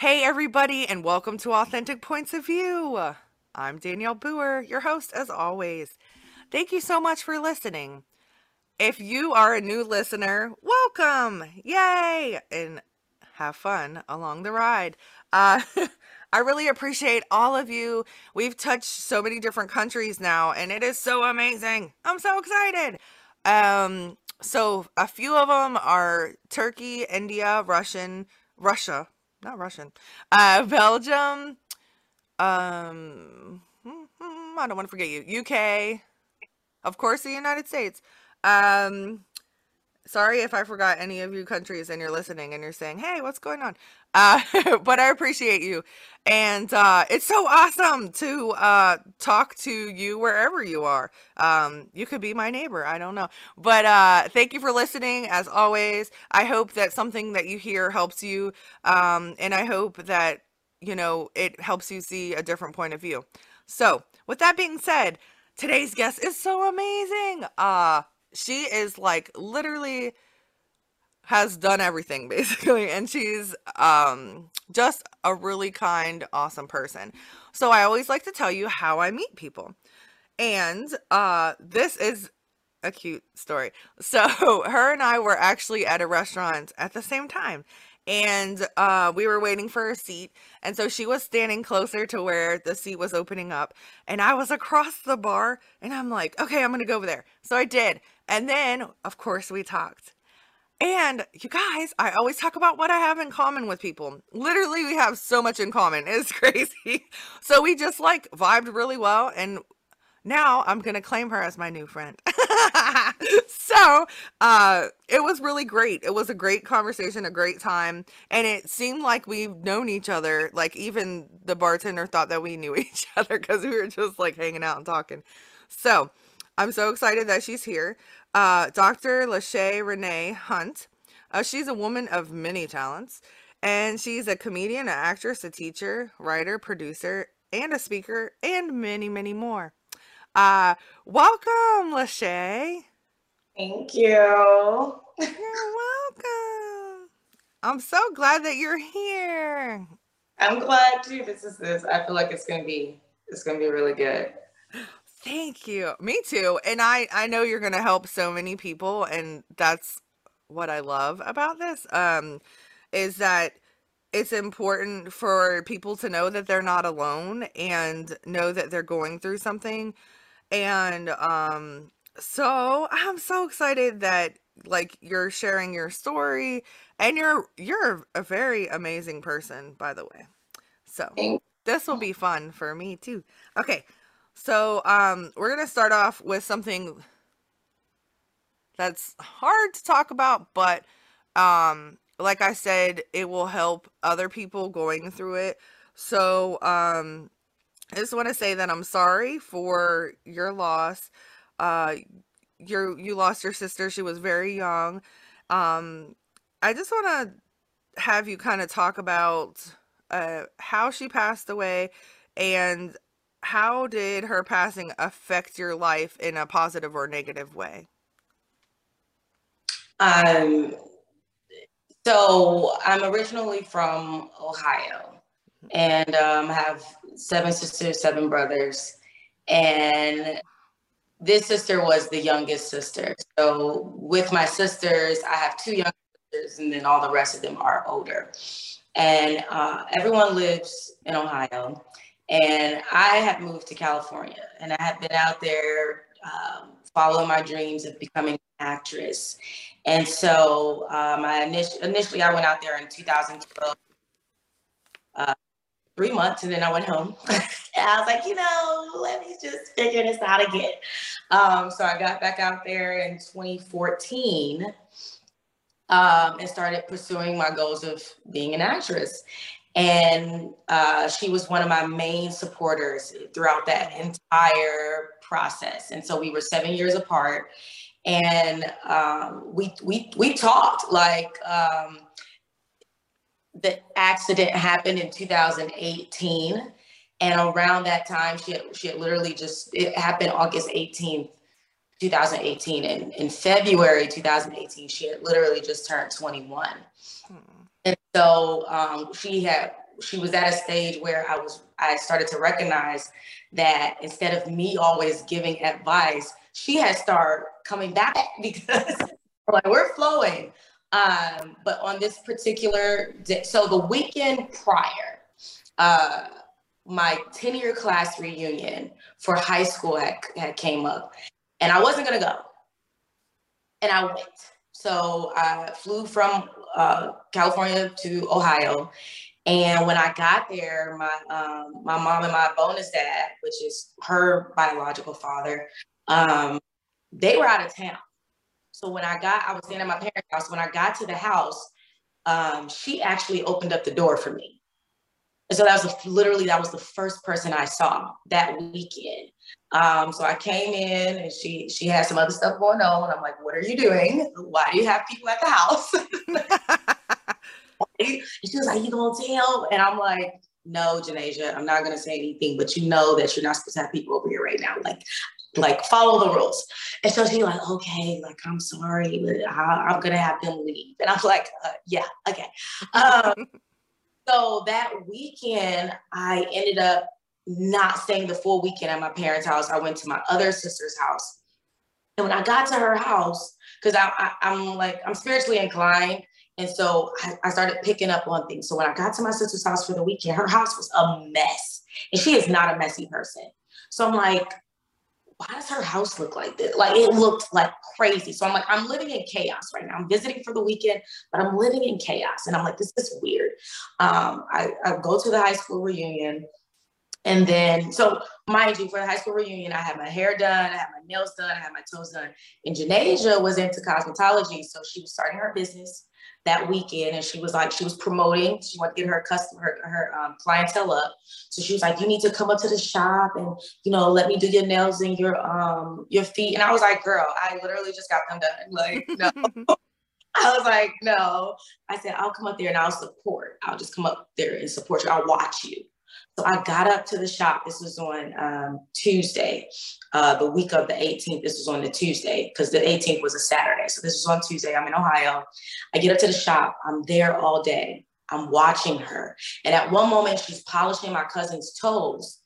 Hey, everybody, and welcome to Authentic Points of View. I'm Danielle Boer, your host as always. Thank you so much for listening. If you are a new listener, welcome! Yay! And have fun along the ride. Uh, I really appreciate all of you. We've touched so many different countries now, and it is so amazing. I'm so excited. Um, so a few of them are Turkey, India, Russian, Russia, not Russian, uh, Belgium, um, I don't want to forget you, UK, of course, the United States. Um, sorry if I forgot any of you countries and you're listening and you're saying, hey, what's going on? Uh, but I appreciate you. And uh, it's so awesome to uh, talk to you wherever you are. Um, you could be my neighbor. I don't know. But uh, thank you for listening, as always. I hope that something that you hear helps you. Um, and I hope that, you know, it helps you see a different point of view. So, with that being said, today's guest is so amazing. Uh, she is like literally has done everything basically and she's um just a really kind awesome person. So i always like to tell you how i meet people. And uh this is a cute story. So her and i were actually at a restaurant at the same time and uh, we were waiting for a seat and so she was standing closer to where the seat was opening up and i was across the bar and i'm like okay i'm gonna go over there. So i did and then of course we talked. And you guys i always talk about what i have in common with people. Literally we have so much in common. It's crazy. So we just like vibed really well and now I'm gonna claim her as my new friend. so uh it was really great. It was a great conversation, a great time, and it seemed like we've known each other. Like even the bartender thought that we knew each other because we were just like hanging out and talking. So I'm so excited that she's here. Uh Dr. Leshai Renee Hunt. Uh, she's a woman of many talents. And she's a comedian, an actress, a teacher, writer, producer, and a speaker, and many, many more. Uh, welcome, Leshai. Thank you. You're welcome. I'm so glad that you're here. I'm glad too. This is this. I feel like it's gonna be it's gonna be really good. Thank you. Me too. And I I know you're gonna help so many people, and that's what I love about this. Um, is that it's important for people to know that they're not alone and know that they're going through something and um so I'm so excited that like you're sharing your story and you're you're a very amazing person by the way. So this will be fun for me too. Okay. So um we're going to start off with something that's hard to talk about but um like I said it will help other people going through it. So um I just want to say that I'm sorry for your loss. Uh, you you lost your sister. She was very young. Um, I just want to have you kind of talk about uh, how she passed away and how did her passing affect your life in a positive or negative way? Um, so I'm originally from Ohio and um, have seven sisters, seven brothers, and this sister was the youngest sister. So with my sisters, I have two young sisters, and then all the rest of them are older. And uh, everyone lives in Ohio. And I had moved to California, and I had been out there um, following my dreams of becoming an actress. And so um, I init- initially I went out there in 2012, uh, three months, and then I went home. and I was like, you know, let me just figure this out again. Um, so I got back out there in 2014 um, and started pursuing my goals of being an actress. And uh, she was one of my main supporters throughout that entire process. And so we were seven years apart and um, we we we talked like um, the accident happened in 2018 and around that time she had, she had literally just it happened august 18th 2018 and in february 2018 she had literally just turned 21 hmm. and so um, she had she was at a stage where i was i started to recognize that instead of me always giving advice she had started coming back because like we're flowing. Um, but on this particular day, so the weekend prior, uh, my 10 year class reunion for high school had, had came up and I wasn't gonna go. And I went. So I flew from uh, California to Ohio. And when I got there, my um, my mom and my bonus dad, which is her biological father, um, they were out of town. So when I got, I was staying at my parents' house. When I got to the house, um, she actually opened up the door for me. And so that was a, literally that was the first person I saw that weekend. Um, so I came in and she she had some other stuff going on. I'm like, what are you doing? Why do you have people at the house? and she was like, you gonna tell? And I'm like, no, Janasia, I'm not gonna say anything, but you know that you're not supposed to have people over here right now. Like like follow the rules. And so she's like, okay, like I'm sorry, but I, am gonna have them leave. And I'm like, uh, yeah, okay. Um, so that weekend, I ended up not staying the full weekend at my parents' house. I went to my other sister's house. And when I got to her house, because I, I, am like, I'm spiritually inclined. And so I, I started picking up on things. So when I got to my sister's house for the weekend, her house was a mess. And she is not a messy person. So I'm like, why does her house look like this? Like it looked like crazy. So I'm like, I'm living in chaos right now. I'm visiting for the weekend, but I'm living in chaos. And I'm like, this is weird. Um, I, I go to the high school reunion. And then, so mind you, for the high school reunion, I had my hair done, I had my nails done, I had my toes done. And Janasia was into cosmetology. So she was starting her business that weekend and she was like she was promoting she wanted to get her customer her, her um, clientele up so she was like you need to come up to the shop and you know let me do your nails and your um your feet and i was like girl i literally just got them done like no I was like, no. I said, I'll come up there and I'll support. I'll just come up there and support you. I'll watch you. So I got up to the shop. This was on um, Tuesday, uh, the week of the 18th. This was on the Tuesday because the 18th was a Saturday. So this was on Tuesday. I'm in Ohio. I get up to the shop. I'm there all day. I'm watching her. And at one moment, she's polishing my cousin's toes.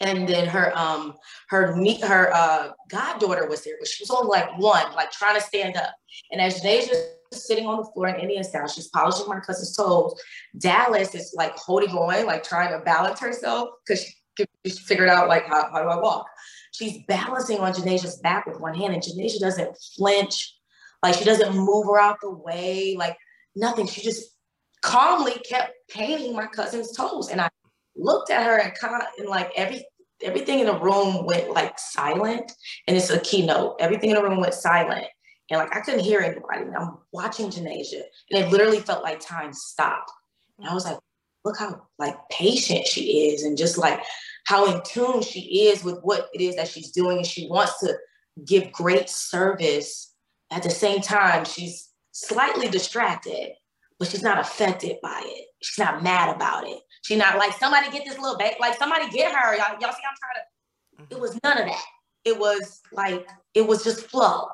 And then her um her her uh goddaughter was there, but she was only like one, like trying to stand up. And as Janasia sitting on the floor in Indian style. She's polishing my cousin's toes. Dallas is like holding on, like trying to balance herself because she, she figured out like how, how do I walk. She's balancing on Janasia's back with one hand, and Janasia doesn't flinch, like she doesn't move her out the way, like nothing. She just calmly kept painting my cousin's toes, and I looked at her and kind of and like every everything in the room went like silent, and it's a keynote. Everything in the room went silent, and like I couldn't hear anybody. And I'm watching Janasia, and it literally felt like time stopped. And I was like, look how like patient she is, and just like how in tune she is with what it is that she's doing, and she wants to give great service. At the same time, she's slightly distracted, but she's not affected by it. She's not mad about it. She's not like somebody get this little baby, like somebody get her. Y'all, y'all see, I'm trying to. It mm-hmm. was none of that. It was like it was just flow.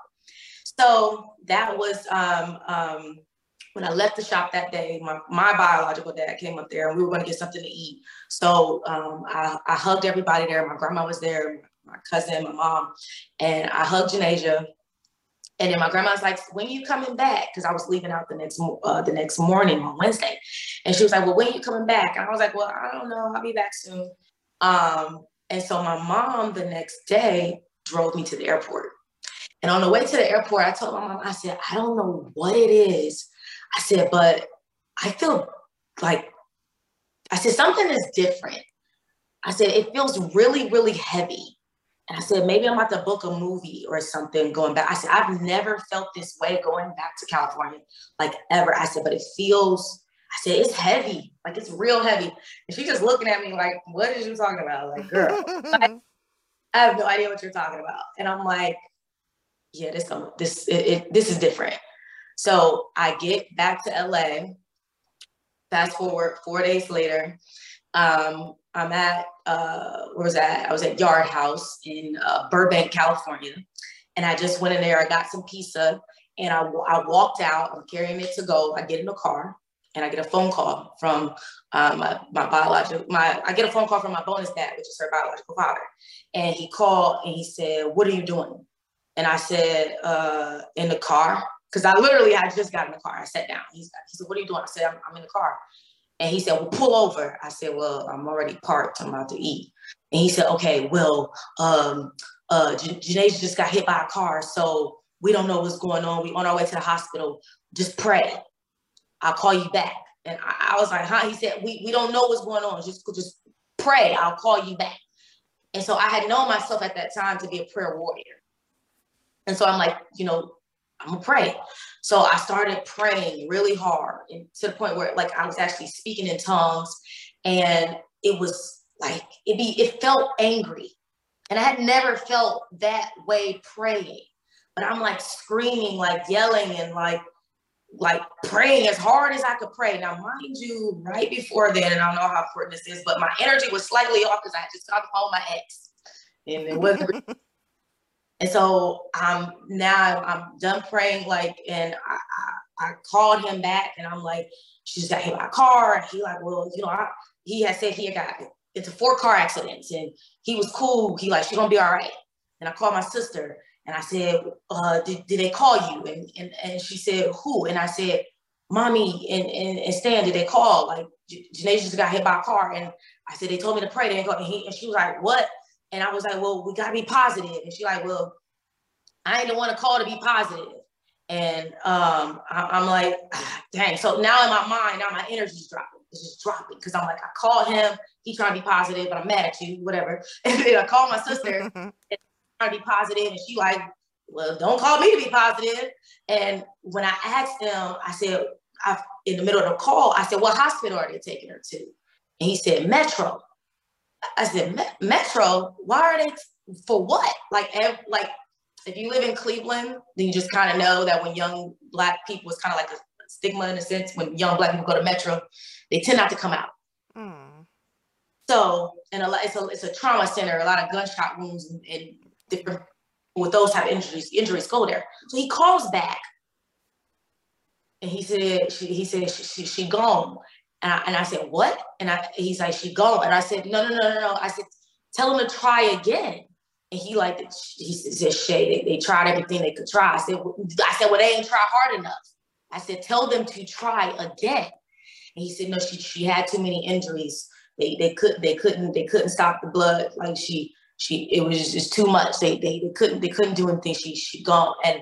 So that was um, um, when I left the shop that day. My, my biological dad came up there, and we were going to get something to eat. So um, I, I, hugged everybody there. My grandma was there, my cousin, my mom, and I hugged Janasia. And then my grandma's like, when you coming back? Because I was leaving out the next uh, the next morning on Wednesday. And she was like, well, when you coming back? And I was like, well, I don't know. I'll be back soon. Um, and so my mom the next day drove me to the airport. And on the way to the airport, I told my mom, I said, I don't know what it is. I said, but I feel like, I said, something is different. I said, it feels really, really heavy. And I said, maybe I'm about to book a movie or something going back. I said, I've never felt this way going back to California, like ever. I said, but it feels, I said, it's heavy, like it's real heavy. And she's just looking at me like, what is you talking about? Like, girl, I, I have no idea what you're talking about. And I'm like, yeah, this this it, it, this is different. So I get back to LA. Fast forward four days later, um, I'm at uh, where was that? I was at Yard House in uh, Burbank, California, and I just went in there. I got some pizza, and I, I walked out. I'm carrying it to go. I get in the car, and I get a phone call from uh, my, my biological my I get a phone call from my bonus dad, which is her biological father, and he called and he said, "What are you doing?" And I said, uh, "In the car," because I literally I just got in the car. I sat down. He's, he said, "What are you doing?" I said, "I'm, I'm in the car." And he said, Well, pull over. I said, Well, I'm already parked. I'm about to eat. And he said, Okay, well, um, uh, just got hit by a car. So we don't know what's going on. We on our way to the hospital. Just pray. I'll call you back. And I, I was like, huh? He said, we, we don't know what's going on. Just, just pray. I'll call you back. And so I had known myself at that time to be a prayer warrior. And so I'm like, you know, I'm gonna pray. So I started praying really hard and to the point where like I was actually speaking in tongues and it was like it be it felt angry. And I had never felt that way praying. But I'm like screaming, like yelling and like like praying as hard as I could pray. Now, mind you, right before then, and I don't know how important this is, but my energy was slightly off because I had just got home my ex. And it wasn't And so um, now I'm done praying, like, and I, I, I called him back and I'm like, she just got hit by a car. And he like, well, you know, I, he had said he had got into four car accidents and he was cool. He like, she's gonna be all right. And I called my sister and I said, uh, did, did they call you? And, and, and she said, who? And I said, mommy and, and, and Stan, did they call? Like, Janae just got hit by a car. And I said, they told me to pray. They go. And, he, and she was like, what? And I was like, well, we gotta be positive. And she like, well, I didn't want to call to be positive. And um, I, am like, ah, dang. So now in my mind, now my energy's dropping. It's just dropping because I'm like, I called him. He trying to be positive, but I'm mad at you, whatever. And then I call my sister, and trying to be positive, and she like, well, don't call me to be positive. And when I asked him, I said, I, in the middle of the call, I said, what hospital are they taking her to? And he said, Metro. I said, Metro? Why are they? For what? Like, ev- like if you live in Cleveland, then you just kind of know that when young black people, it's kind of like a stigma in a sense. When young black people go to Metro, they tend not to come out. Mm. So, and a lot, it's a it's a trauma center. A lot of gunshot wounds and, and different with those type of injuries injuries go there. So he calls back, and he said she, he said she, she, she gone. And I, and I said, what? And I, he's like, she gone. And I said, no, no, no, no, no. I said, tell him to try again. And he like, he said, Shay, they, they tried everything they could try. I said, I said, well, they ain't try hard enough. I said, tell them to try again. And he said, no, she, she had too many injuries. They, they couldn't, they couldn't, they couldn't stop the blood. Like she, she, it was just too much. They, they, they couldn't, they couldn't do anything. She, she gone. And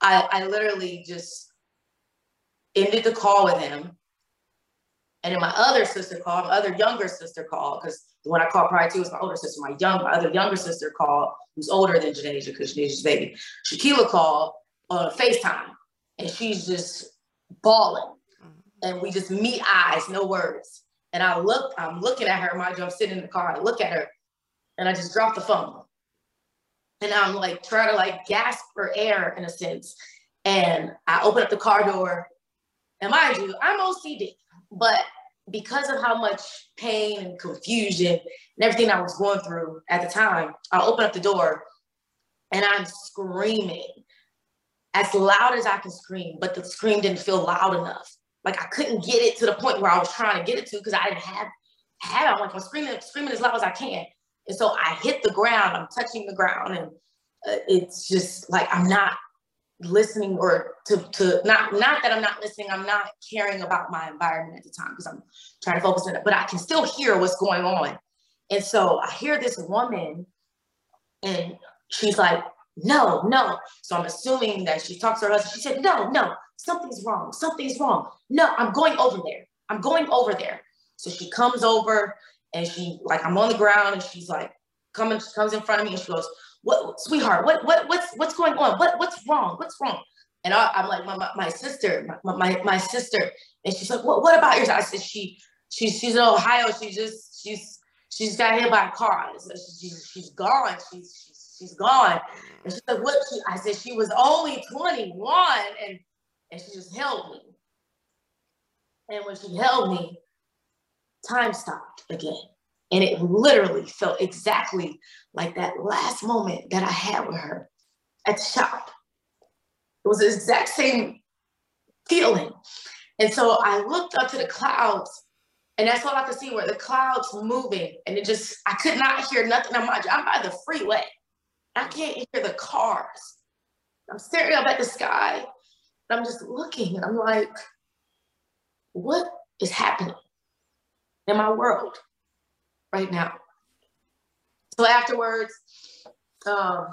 I, I literally just ended the call with him. And then my other sister called, my other younger sister called, because the one I called prior to was my older sister. My young, my other younger sister called, who's older than Janasia because Janasia's baby. Shakila called on FaceTime and she's just bawling. Mm-hmm. And we just meet eyes, no words. And I look, I'm looking at her, mind you, I'm sitting in the car, I look at her and I just drop the phone. And I'm like trying to like gasp for air in a sense. And I open up the car door. And mind you, I'm OCD, but because of how much pain and confusion and everything I was going through at the time, I open up the door and I'm screaming as loud as I can scream, but the scream didn't feel loud enough. Like I couldn't get it to the point where I was trying to get it to because I didn't have have it. I'm like I'm screaming, screaming as loud as I can. And so I hit the ground, I'm touching the ground and uh, it's just like I'm not listening or to, to not not that I'm not listening, I'm not caring about my environment at the time because I'm trying to focus on it, but I can still hear what's going on. And so I hear this woman and she's like, no, no. So I'm assuming that she talks to her husband. She said, no, no, something's wrong. Something's wrong. No, I'm going over there. I'm going over there. So she comes over and she like I'm on the ground and she's like coming, she comes in front of me and she goes, what, sweetheart, what, what, what's, what's going on? What, what's wrong? What's wrong? And I, am like, my, my, my sister, my, my, my, sister. And she's like, what, what about yours? I said, she, she, she's in Ohio. She just, she's, she's got hit by a car. So she's, she's gone. She's, she's, she's gone. And she's like, what? She, I said, she was only 21 and, and she just held me. And when she held me, time stopped again. And it literally felt exactly like that last moment that I had with her at the shop. It was the exact same feeling. And so I looked up to the clouds, and that's all I could see were the clouds moving. And it just, I could not hear nothing. I'm, I'm by the freeway. I can't hear the cars. I'm staring up at the sky. I'm just looking, and I'm like, what is happening in my world? Right now. So afterwards, um,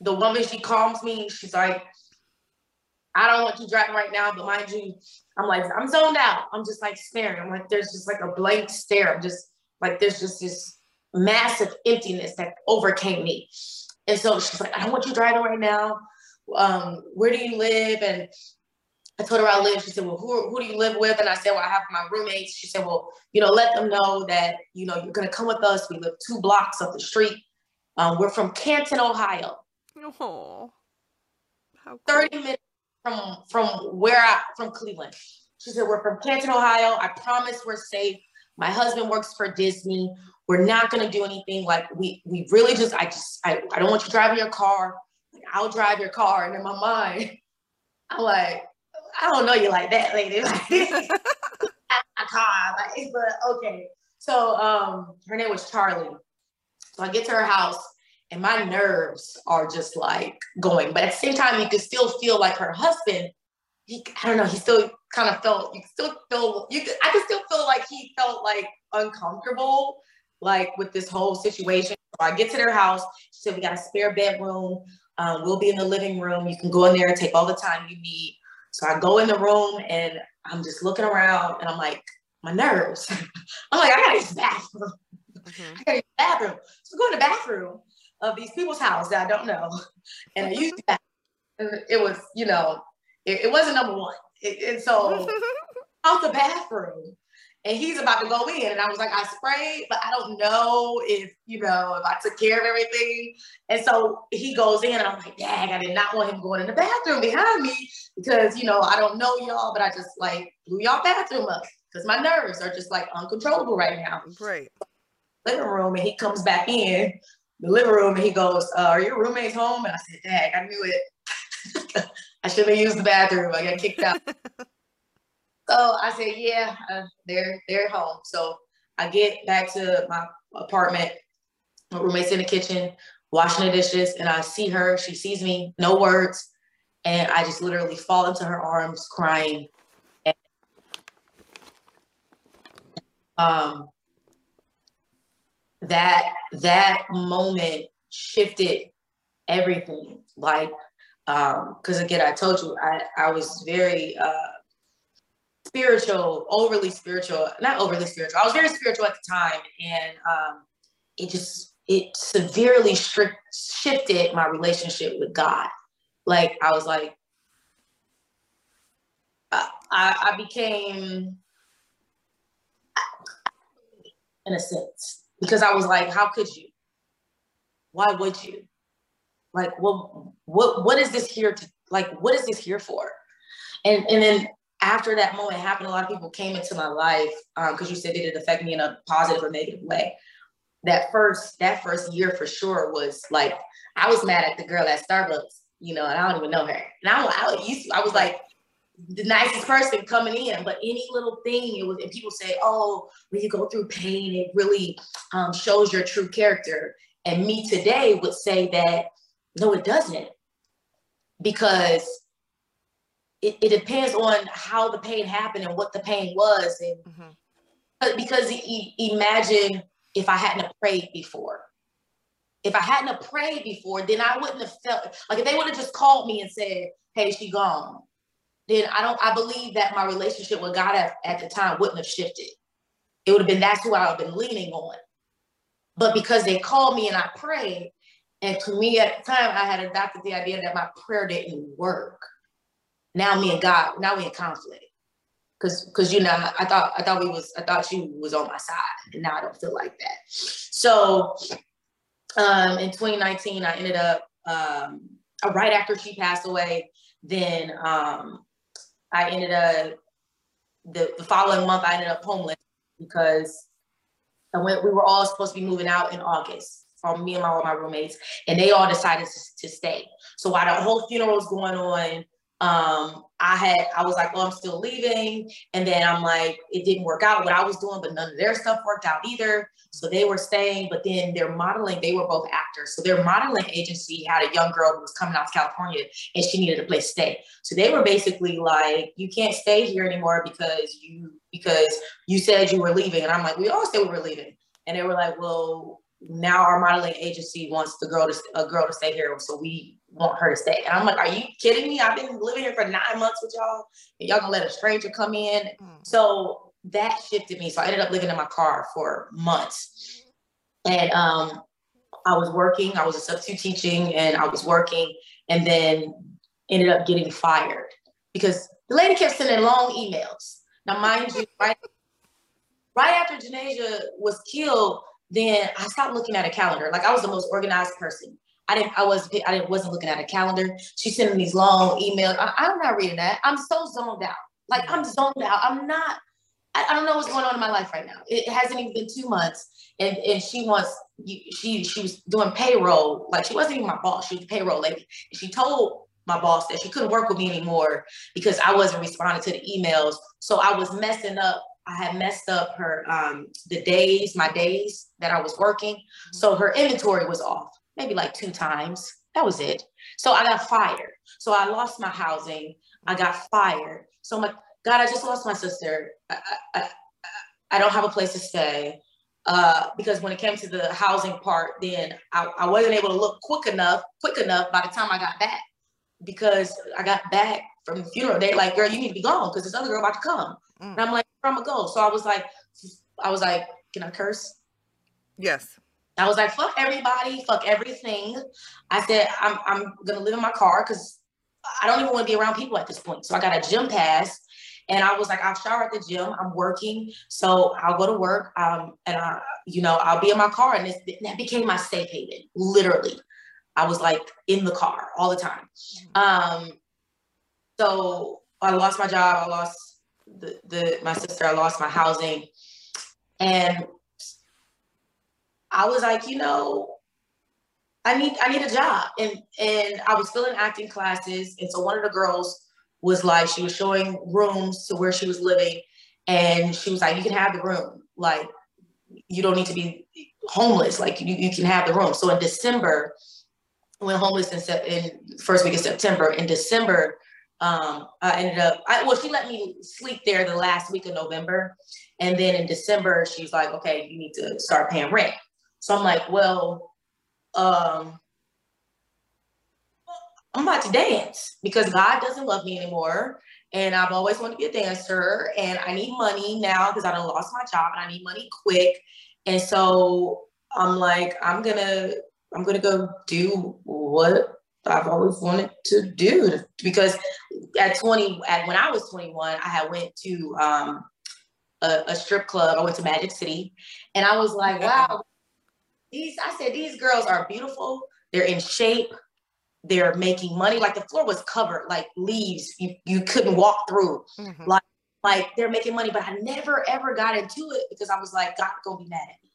the woman, she calms me. She's like, I don't want you driving right now, but mind you, I'm like, I'm zoned out. I'm just like staring. I'm like, there's just like a blank stare. I'm just like, there's just this massive emptiness that overcame me. And so she's like, I don't want you driving right now. Um, where do you live? And I told her I live. She said, well, who, who do you live with? And I said, well, I have my roommates. She said, well, you know, let them know that, you know, you're going to come with us. We live two blocks up the street. Um, we're from Canton, Ohio. Oh, cool. 30 minutes from, from where I, from Cleveland. She said, we're from Canton, Ohio. I promise we're safe. My husband works for Disney. We're not going to do anything like we, we really just, I just, I, I don't want you driving your car. I'll drive your car. And in my mind, I'm like, I don't know you like that, lady. Like, a car, like, but okay. So um, her name was Charlie. So I get to her house and my nerves are just like going. But at the same time, you could still feel like her husband, he, I don't know, he still kind of felt, you could still feel, you could, I could still feel like he felt like uncomfortable, like with this whole situation. So I get to their house. She said, we got a spare bedroom. Um, we'll be in the living room. You can go in there and take all the time you need. So I go in the room and I'm just looking around and I'm like, my nerves. I'm like, I gotta use the bathroom. Mm-hmm. I gotta use the bathroom. So I go in the bathroom of these people's house that I don't know. And I use that. It was, you know, it, it wasn't number one. It, and so out the bathroom, and he's about to go in. And I was like, I sprayed, but I don't know if, you know, if I took care of everything. And so he goes in and I'm like, dang, I did not want him going in the bathroom behind me because, you know, I don't know y'all, but I just like blew y'all bathroom up because my nerves are just like uncontrollable right now. Right. Living room and he comes back in the living room and he goes, uh, are your roommates home? And I said, dang, I knew it. I should have used the bathroom. I got kicked out. So I said, yeah, uh, they're they're home. So I get back to my apartment. My roommate's in the kitchen washing the dishes, and I see her. She sees me, no words, and I just literally fall into her arms, crying. And, um, that that moment shifted everything. Like, um, because again, I told you I I was very uh spiritual, overly spiritual, not overly spiritual. I was very spiritual at the time, and um, it just it severely shifted my relationship with God. Like I was like, I, I became, in a sense, because I was like, how could you? Why would you? Like, what, what, what is this here to? Like, what is this here for? And and then after that moment happened, a lot of people came into my life because um, you said did it affect me in a positive or negative way. That first that first year for sure was like I was mad at the girl at Starbucks, you know, and I don't even know her. And I, I used to, I was like the nicest person coming in, but any little thing it was. And people say, oh, when you go through pain, it really um, shows your true character. And me today would say that No, it doesn't. Because it, it depends on how the pain happened and what the pain was. And mm-hmm. because e- imagine if I hadn't prayed before. If I hadn't prayed before, then I wouldn't have felt like if they would have just called me and said, Hey, she gone, then I don't I believe that my relationship with God at, at the time wouldn't have shifted. It would have been that's who I would have been leaning on. But because they called me and I prayed, and to me at the time, I had adopted the idea that my prayer didn't work. Now me and God, now we in conflict. Cause, cause you know, I thought I thought we was I thought you was on my side, and now I don't feel like that. So, um, in 2019, I ended up um, right after she passed away. Then um, I ended up the, the following month I ended up homeless because I went. We were all supposed to be moving out in August from me and my all my roommates, and they all decided to, to stay. So while the whole funeral was going on, um, I had I was like, oh, I'm still leaving, and then I'm like, it didn't work out what I was doing, but none of their stuff worked out either. So they were staying, but then their modeling, they were both actors. So their modeling agency had a young girl who was coming out to California, and she needed a place to stay. So they were basically like, you can't stay here anymore because you because you said you were leaving, and I'm like, we all said we were leaving, and they were like, well, now our modeling agency wants the girl to a girl to stay here, so we want her to stay. And I'm like, are you kidding me? I've been living here for nine months with y'all, and y'all gonna let a stranger come in? Mm. So that shifted me. So I ended up living in my car for months, and um, I was working. I was a substitute teaching, and I was working, and then ended up getting fired because the lady kept sending long emails. Now, mind you, right, right after Janasia was killed, then I stopped looking at a calendar. Like I was the most organized person. I didn't, I was, I didn't, wasn't looking at a calendar. She's sending these long emails. I, am not reading that. I'm so zoned out. Like I'm zoned out. I'm not, I, I, don't know what's going on in my life right now. It hasn't even been two months. And, and she wants, she, she was doing payroll. Like she wasn't even my boss. She was payroll lady. She told my boss that she couldn't work with me anymore because I wasn't responding to the emails. So I was messing up I had messed up her um, the days, my days that I was working. Mm-hmm. So her inventory was off, maybe like two times. That was it. So I got fired. So I lost my housing. I got fired. So I'm like, God, I just lost my sister. I, I, I don't have a place to stay. Uh, because when it came to the housing part, then I, I wasn't able to look quick enough, quick enough by the time I got back. Because I got back from the funeral, they're like, girl, you need to be gone because this other girl about to come. Mm. And I'm like, I'm gonna go? So I was like, I was like, can I curse? Yes. I was like, fuck everybody, fuck everything. I said, I'm, I'm gonna live in my car because I don't even want to be around people at this point. So I got a gym pass and I was like, I'll shower at the gym. I'm working. So I'll go to work. Um, and I, you know, I'll be in my car. And this, that became my safe haven, literally. I was like in the car all the time. Um, so I lost my job. I lost the, the my sister, I lost my housing. And I was like, you know, I need I need a job. And and I was still in acting classes. And so one of the girls was like, she was showing rooms to where she was living. And she was like, you can have the room. Like, you don't need to be homeless. Like you, you can have the room. So in December, when homeless in, in first week of September, in December, um, I ended up, I, well, she let me sleep there the last week of November. And then in December, she's like, okay, you need to start paying rent. So I'm like, well, um, I'm about to dance because God doesn't love me anymore. And I've always wanted to be a dancer and I need money now because I don't lost my job and I need money quick. And so I'm like, I'm gonna, I'm gonna go do what I've always wanted to do because at 20, at when I was 21, I had went to um, a, a, strip club. I went to Magic City, and I was like, wow, these. I said these girls are beautiful. They're in shape. They're making money. Like the floor was covered, like leaves. You you couldn't walk through. Mm-hmm. Like like they're making money, but I never ever got into it because I was like, God gonna be mad at me.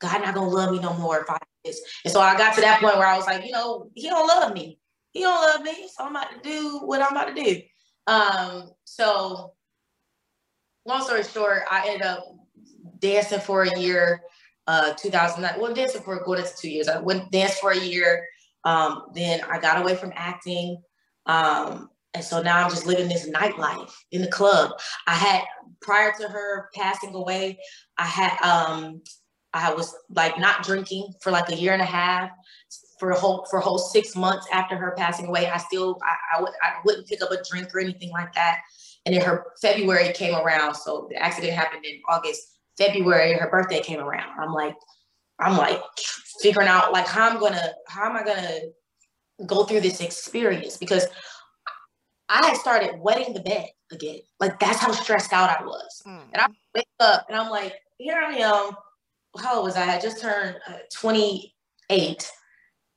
God not gonna love me no more if I this. And so I got to that point where I was like, you know, he don't love me. He don't love me. So I'm about to do what I'm about to do. Um, so long story short, I ended up dancing for a year, uh, 2009. Well, dancing for going into two years. I went dance for a year. Um, then I got away from acting. Um, and so now I'm just living this nightlife in the club. I had prior to her passing away, I had um I was like not drinking for like a year and a half for a whole for a whole six months after her passing away. I still I, I would I wouldn't pick up a drink or anything like that. And then her February came around. So the accident happened in August. February, her birthday came around. I'm like, I'm like figuring out like how I'm gonna how am I gonna go through this experience because I had started wetting the bed again. Like that's how stressed out I was. Mm. And I wake up and I'm like, here I am. How old was I? I just turned uh, 28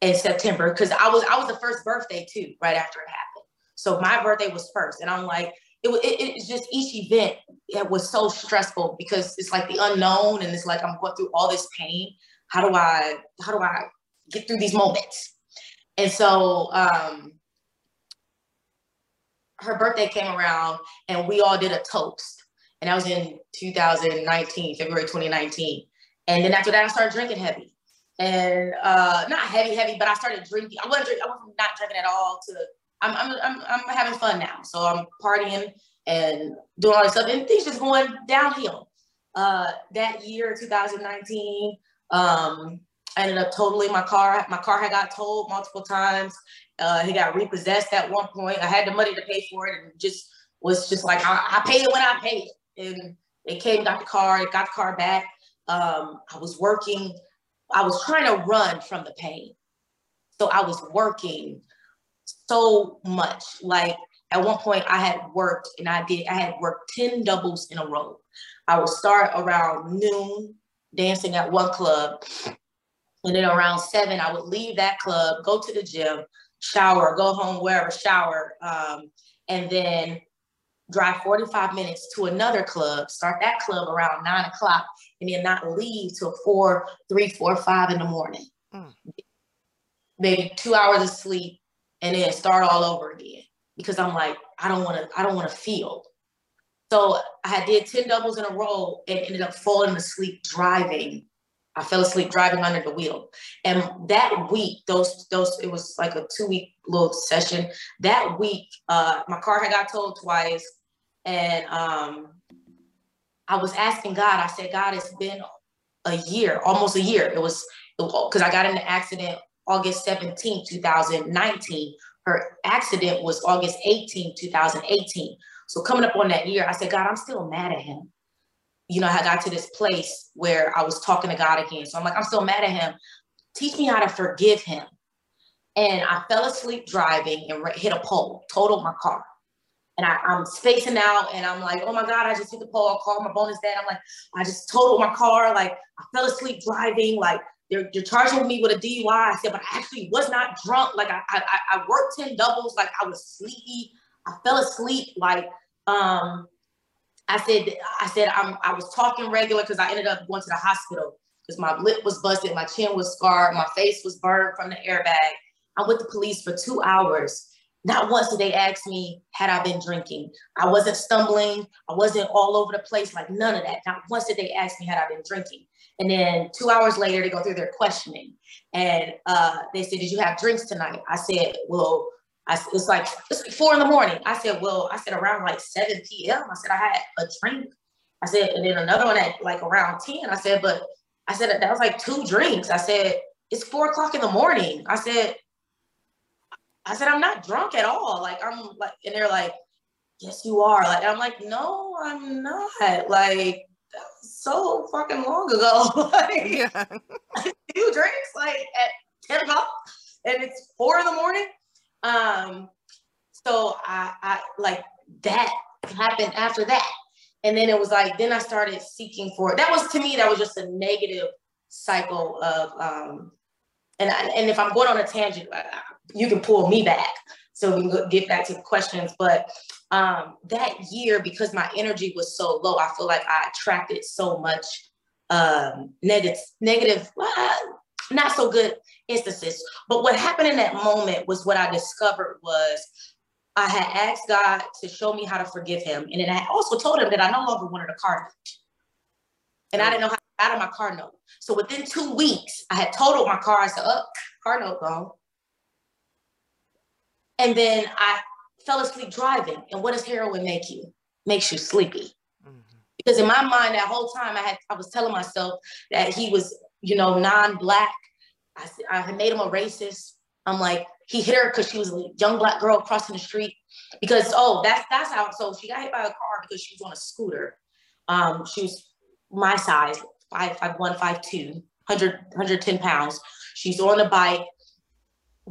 in September because I was I was the first birthday too, right after it happened. So my birthday was first, and I'm like, it, it, it's just each event it was so stressful because it's like the unknown, and it's like I'm going through all this pain. How do I how do I get through these moments? And so um, her birthday came around and we all did a toast. And that was in 2019, February 2019. And then after that, I started drinking heavy. And uh, not heavy, heavy, but I started drinking. I wasn't drinking, I wasn't not drinking at all to I'm, I'm, I'm, I'm having fun now. So I'm partying and doing all this stuff and things just going downhill. Uh, that year, 2019, um, I ended up totaling my car. My car had got towed multiple times. Uh, he got repossessed at one point. I had the money to pay for it and just was just like, I, I paid it when I paid it. And they came, got the car, it got the car back. Um, I was working. I was trying to run from the pain. So I was working so much. Like at one point I had worked and I did, I had worked 10 doubles in a row. I would start around noon dancing at one club. And then around seven, I would leave that club, go to the gym, shower, go home, wherever, shower, um, and then drive 45 minutes to another club, start that club around nine o'clock, and then not leave till four, three, four, five in the morning. Mm. Maybe two hours of sleep, and then start all over again. Because I'm like, I don't want to, I don't want to feel. So I did 10 doubles in a row and ended up falling asleep driving I fell asleep driving under the wheel. And that week, those those it was like a two week little session. That week, uh, my car had got towed twice, and um, I was asking God. I said, God, it's been a year, almost a year. It was because I got in an accident August 17, 2019. Her accident was August 18, 2018. So coming up on that year, I said, God, I'm still mad at him you know, I got to this place where I was talking to God again. So I'm like, I'm still mad at him. Teach me how to forgive him. And I fell asleep driving and hit a pole, totaled my car. And I, am spacing out and I'm like, oh my God, I just hit the pole. I called my bonus dad. I'm like, I just totaled my car. Like I fell asleep driving. Like they're, they're charging me with a DUI. I said, but I actually was not drunk. Like I, I, I worked 10 doubles. Like I was sleepy. I fell asleep. Like, um, I said, I said, I'm, I was talking regular because I ended up going to the hospital because my lip was busted, my chin was scarred, my face was burned from the airbag. I'm with the police for two hours. Not once did they ask me, had I been drinking? I wasn't stumbling. I wasn't all over the place, like none of that. Not once did they ask me, had I been drinking? And then two hours later, they go through their questioning. And uh, they said, Did you have drinks tonight? I said, Well, I, it's like it's like four in the morning. I said, well, I said around like 7 p.m. I said I had a drink. I said, and then another one at like around 10. I said, but I said that was like two drinks. I said, it's four o'clock in the morning. I said, I said, I'm not drunk at all. Like I'm like, and they're like, yes, you are. Like, I'm like, no, I'm not. Like, so fucking long ago. like, yeah. two drinks like at 10 o'clock and it's four in the morning. Um, so I, I like that happened after that. And then it was like, then I started seeking for that was to me, that was just a negative cycle of um and I, and if I'm going on a tangent, you can pull me back so we can get back to the questions. But um, that year, because my energy was so low, I feel like I attracted so much um, negative, negative, not so good instances. But what happened in that moment was what I discovered was I had asked God to show me how to forgive him. And then I also told him that I no longer wanted a car note. And I didn't know how to get out of my car note. So within two weeks, I had totaled my car. I said, oh, car note gone. And then I fell asleep driving. And what does heroin make you? Makes you sleepy. Mm-hmm. Because in my mind, that whole time I had I was telling myself that he was, you know, non-black. I, I had made him a racist. I'm like, he hit her because she was a young black girl crossing the street. Because oh, that's that's how. So she got hit by a car because she was on a scooter. Um, she was my size, five five one, five two, 100, 110 pounds. She's on a bike,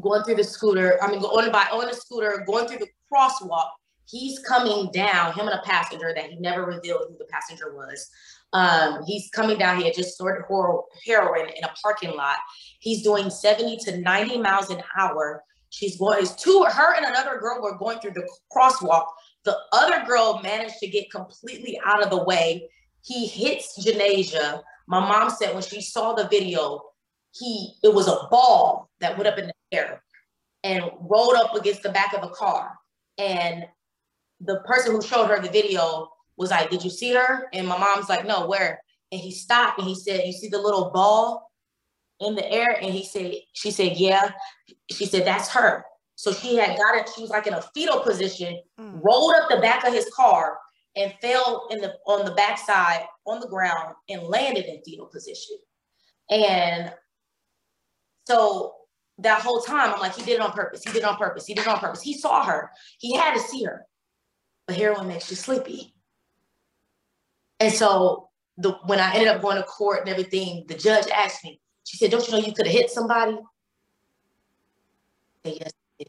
going through the scooter. I mean, the bike, on the scooter, going through the crosswalk. He's coming down, him and a passenger that he never revealed who the passenger was. Um, he's coming down. He had just snorted heroin in a parking lot. He's doing 70 to 90 miles an hour. She's going, it's two, her and another girl were going through the crosswalk. The other girl managed to get completely out of the way. He hits Janasia. My mom said when she saw the video, he it was a ball that went up in the air and rolled up against the back of a car. And the person who showed her the video was like, Did you see her? And my mom's like, No, where? And he stopped and he said, You see the little ball in the air? And he said, She said, Yeah. She said, That's her. So she had got it, she was like in a fetal position, mm. rolled up the back of his car and fell in the on the backside on the ground and landed in fetal position. And so that whole time, I'm like, he did it on purpose. He did it on purpose. He did it on purpose. He saw her. He had to see her. But heroin makes you sleepy. And so the when I ended up going to court and everything, the judge asked me, she said, Don't you know you could have hit somebody? I said, yes,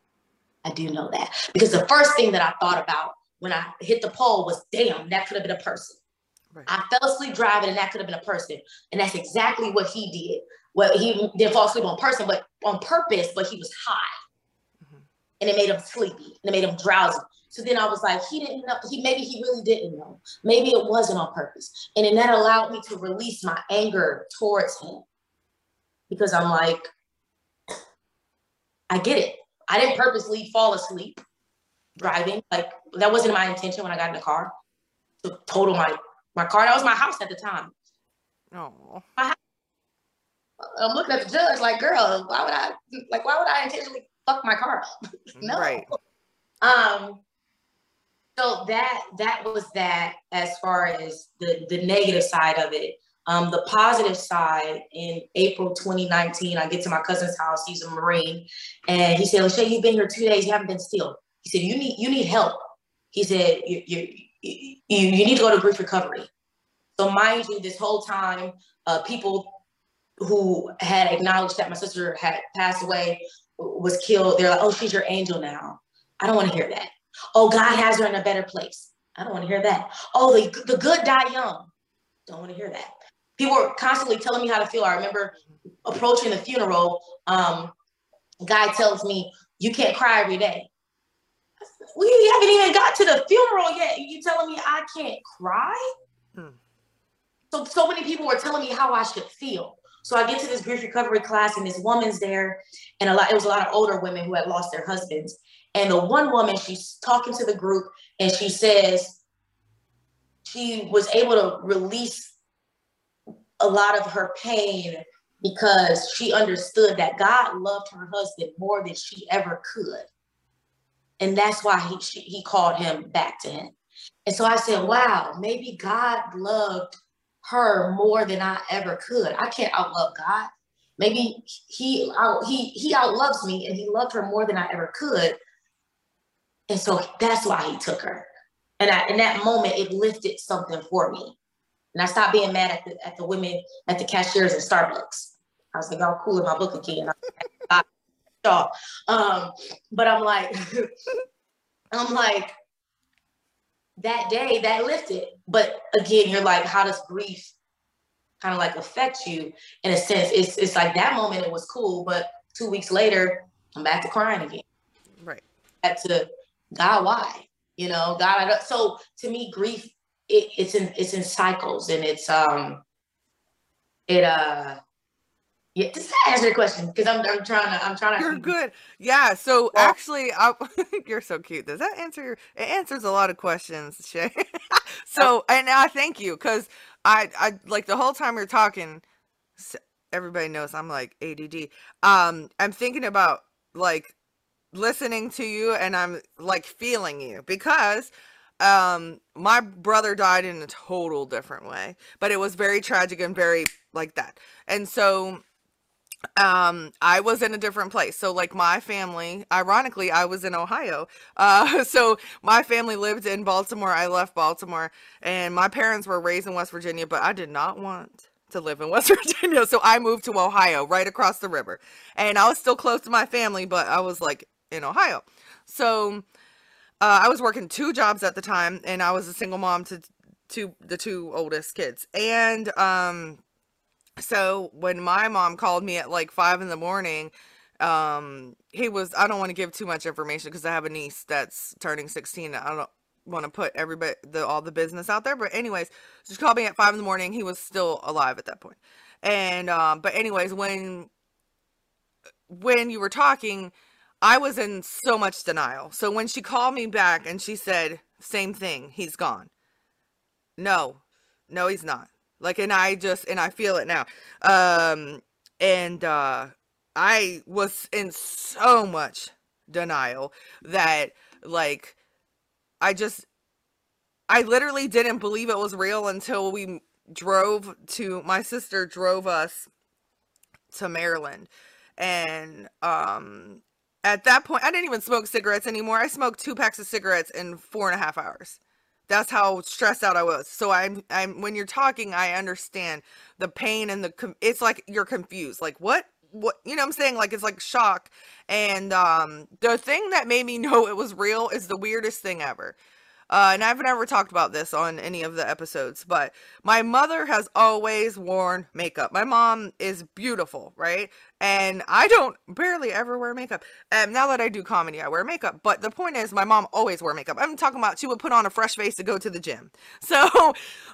I do know that. Because the first thing that I thought about when I hit the pole was, damn, that could have been a person. Right. I fell asleep driving and that could have been a person. And that's exactly what he did. Well, he didn't fall asleep on person, but on purpose, but he was high. Mm-hmm. And it made him sleepy and it made him drowsy. So then I was like, he didn't know, he maybe he really didn't know. Maybe it wasn't on purpose. And then that allowed me to release my anger towards him. Because I'm like, I get it. I didn't purposely fall asleep driving. Like that wasn't my intention when I got in the car to total my my car. That was my house at the time. Oh. I'm looking at the judge like, girl, why would I like why would I intentionally fuck my car up? no. Right. Um so that that was that as far as the the negative side of it. Um, the positive side in April 2019, I get to my cousin's house. He's a Marine, and he said, "Leshai, you've been here two days. You haven't been still." He said, "You need you need help." He said, "You you you, you need to go to grief recovery." So mind you, this whole time, uh, people who had acknowledged that my sister had passed away was killed, they're like, "Oh, she's your angel now." I don't want to hear that. Oh, God has her in a better place. I don't want to hear that. Oh, the, the good die young. Don't want to hear that. People were constantly telling me how to feel. I remember approaching the funeral. Um, guy tells me, you can't cry every day. We haven't even got to the funeral yet. You telling me I can't cry? Hmm. So, so many people were telling me how I should feel. So I get to this grief recovery class and this woman's there, and a lot, it was a lot of older women who had lost their husbands. And the one woman, she's talking to the group and she says she was able to release a lot of her pain because she understood that God loved her husband more than she ever could. And that's why he, she, he called him back to him. And so I said, wow, maybe God loved her more than I ever could. I can't outlove God. Maybe he out, he he outloves me and he loved her more than I ever could. And so that's why he took her. And I, in that moment, it lifted something for me. And I stopped being mad at the, at the women, at the cashiers at Starbucks. I was like, y'all cool in my book again. um, but I'm like, I'm like, that day that lifted. But again, you're like, how does grief kind of like affect you in a sense? It's it's like that moment it was cool, but two weeks later, I'm back to crying again. Right. Back to God, why? You know, God, I don't. So to me, grief, it, it's in it's in cycles, and it's um, it uh, yeah. Just answer your question because I'm I'm trying to I'm trying to. You're good. Yeah. So actually, I, you're so cute. Does that answer your? It answers a lot of questions, Shay. so and I thank you because I I like the whole time you're talking. Everybody knows I'm like ADD. Um, I'm thinking about like listening to you and I'm like feeling you because um my brother died in a total different way but it was very tragic and very like that and so um i was in a different place. So like my family ironically i was in ohio. Uh so my family lived in baltimore. I left baltimore and my parents were raised in west virginia but i did not want to live in west virginia. So i moved to ohio right across the river. And i was still close to my family but i was like in ohio. So uh, i was working two jobs at the time and i was a single mom to to the two oldest kids. And um so when my mom called me at like five in the morning um he was i don't want to give too much information because i have a niece that's turning 16 i don't want to put everybody the all the business out there. But anyways she called me at five in the morning he was still alive at that point. and um but anyways when when you were talking i was in so much denial. So when she called me back and she said same thing he's gone. No. No he's not like, and I just, and I feel it now. Um, and, uh, I was in so much denial that, like, I just, I literally didn't believe it was real until we drove to, my sister drove us to Maryland. And, um, at that point, I didn't even smoke cigarettes anymore. I smoked two packs of cigarettes in four and a half hours. That's how stressed out I was. So I'm I'm when you're talking, I understand the pain and the it's like you're confused. Like what? What you know what I'm saying? Like it's like shock. And um the thing that made me know it was real is the weirdest thing ever. Uh, and I've never talked about this on any of the episodes, but my mother has always worn makeup. My mom is beautiful, right? And I don't barely ever wear makeup. And now that I do comedy, I wear makeup. But the point is, my mom always wore makeup. I'm talking about she would put on a fresh face to go to the gym. So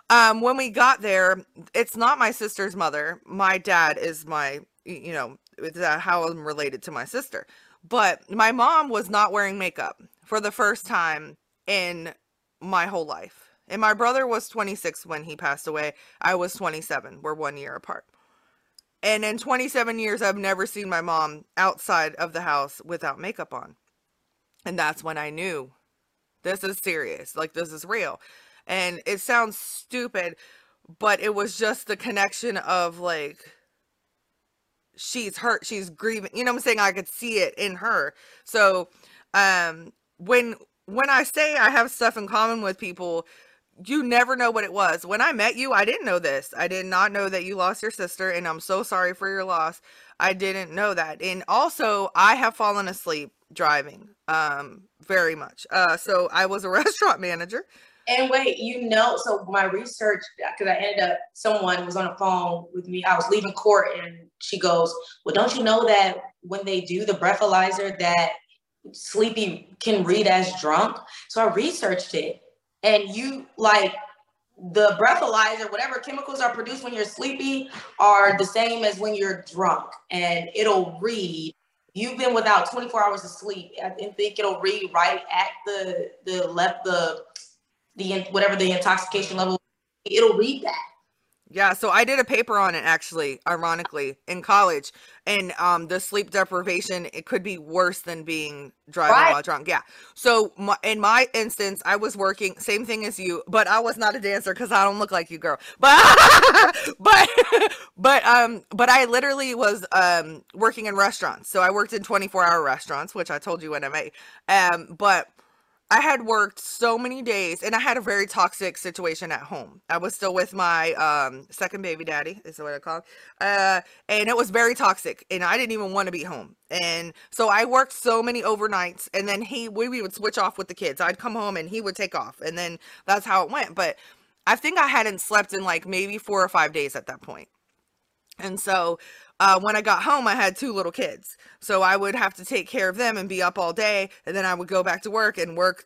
um, when we got there, it's not my sister's mother. My dad is my, you know, uh, how I'm related to my sister. But my mom was not wearing makeup for the first time in my whole life. And my brother was 26 when he passed away. I was 27. We're one year apart. And in 27 years, I've never seen my mom outside of the house without makeup on. And that's when I knew this is serious. Like, this is real. And it sounds stupid, but it was just the connection of like, she's hurt, she's grieving. You know I'm saying? I could see it in her. So, um, when when I say I have stuff in common with people, you never know what it was. When I met you, I didn't know this. I did not know that you lost your sister, and I'm so sorry for your loss. I didn't know that. And also, I have fallen asleep driving um very much. Uh so I was a restaurant manager. And wait, you know, so my research, because I ended up, someone was on the phone with me. I was leaving court, and she goes, "Well, don't you know that when they do the breathalyzer, that sleepy can read as drunk. So I researched it. And you like the breathalyzer, whatever chemicals are produced when you're sleepy are the same as when you're drunk. And it'll read. You've been without 24 hours of sleep. I think it'll read right at the the left the the whatever the intoxication level. It'll read that. Yeah, so I did a paper on it actually, ironically, in college. And um the sleep deprivation, it could be worse than being driving right. while drunk. Yeah. So my, in my instance, I was working same thing as you, but I was not a dancer cuz I don't look like you, girl. But but but um but I literally was um working in restaurants. So I worked in 24-hour restaurants, which I told you when I made. Um but I had worked so many days and I had a very toxic situation at home. I was still with my um, second baby daddy, is what I call. Uh, and it was very toxic and I didn't even want to be home. And so I worked so many overnights and then he, we, we would switch off with the kids. I'd come home and he would take off and then that's how it went. But I think I hadn't slept in like maybe four or five days at that point. And so uh, when I got home, I had two little kids. So I would have to take care of them and be up all day. And then I would go back to work and work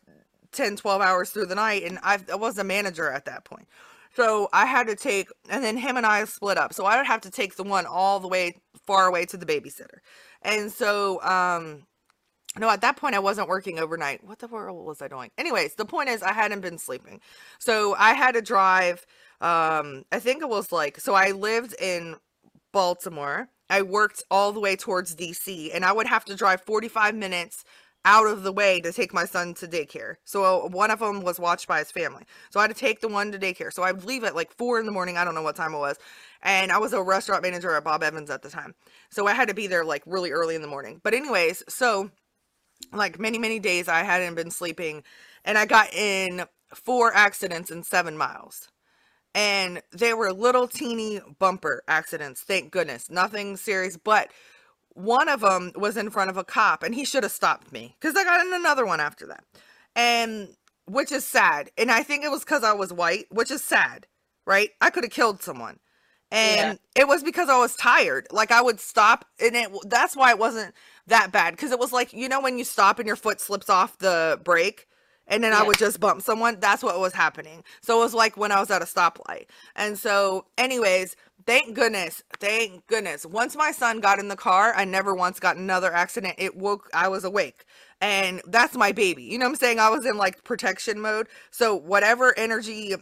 10, 12 hours through the night. And I, I was a manager at that point. So I had to take, and then him and I split up. So I would have to take the one all the way far away to the babysitter. And so, um, no, at that point I wasn't working overnight. What the world was I doing? Anyways, the point is I hadn't been sleeping. So I had to drive, um, I think it was like, so I lived in Baltimore. I worked all the way towards DC and I would have to drive 45 minutes out of the way to take my son to daycare. So uh, one of them was watched by his family. So I had to take the one to daycare. So I would leave at like four in the morning. I don't know what time it was. And I was a restaurant manager at Bob Evans at the time. So I had to be there like really early in the morning. But, anyways, so like many, many days I hadn't been sleeping and I got in four accidents in seven miles. And they were little teeny bumper accidents, thank goodness. Nothing serious, but one of them was in front of a cop and he should have stopped me because I got in another one after that. And which is sad. And I think it was because I was white, which is sad, right? I could have killed someone. And yeah. it was because I was tired. Like I would stop and it that's why it wasn't that bad. Because it was like, you know, when you stop and your foot slips off the brake and then yeah. I would just bump someone. That's what was happening. So it was like when I was at a stoplight. And so, anyways, thank goodness, thank goodness. Once my son got in the car, I never once got another accident. It woke, I was awake. And that's my baby. You know what I'm saying? I was in like protection mode. So whatever energy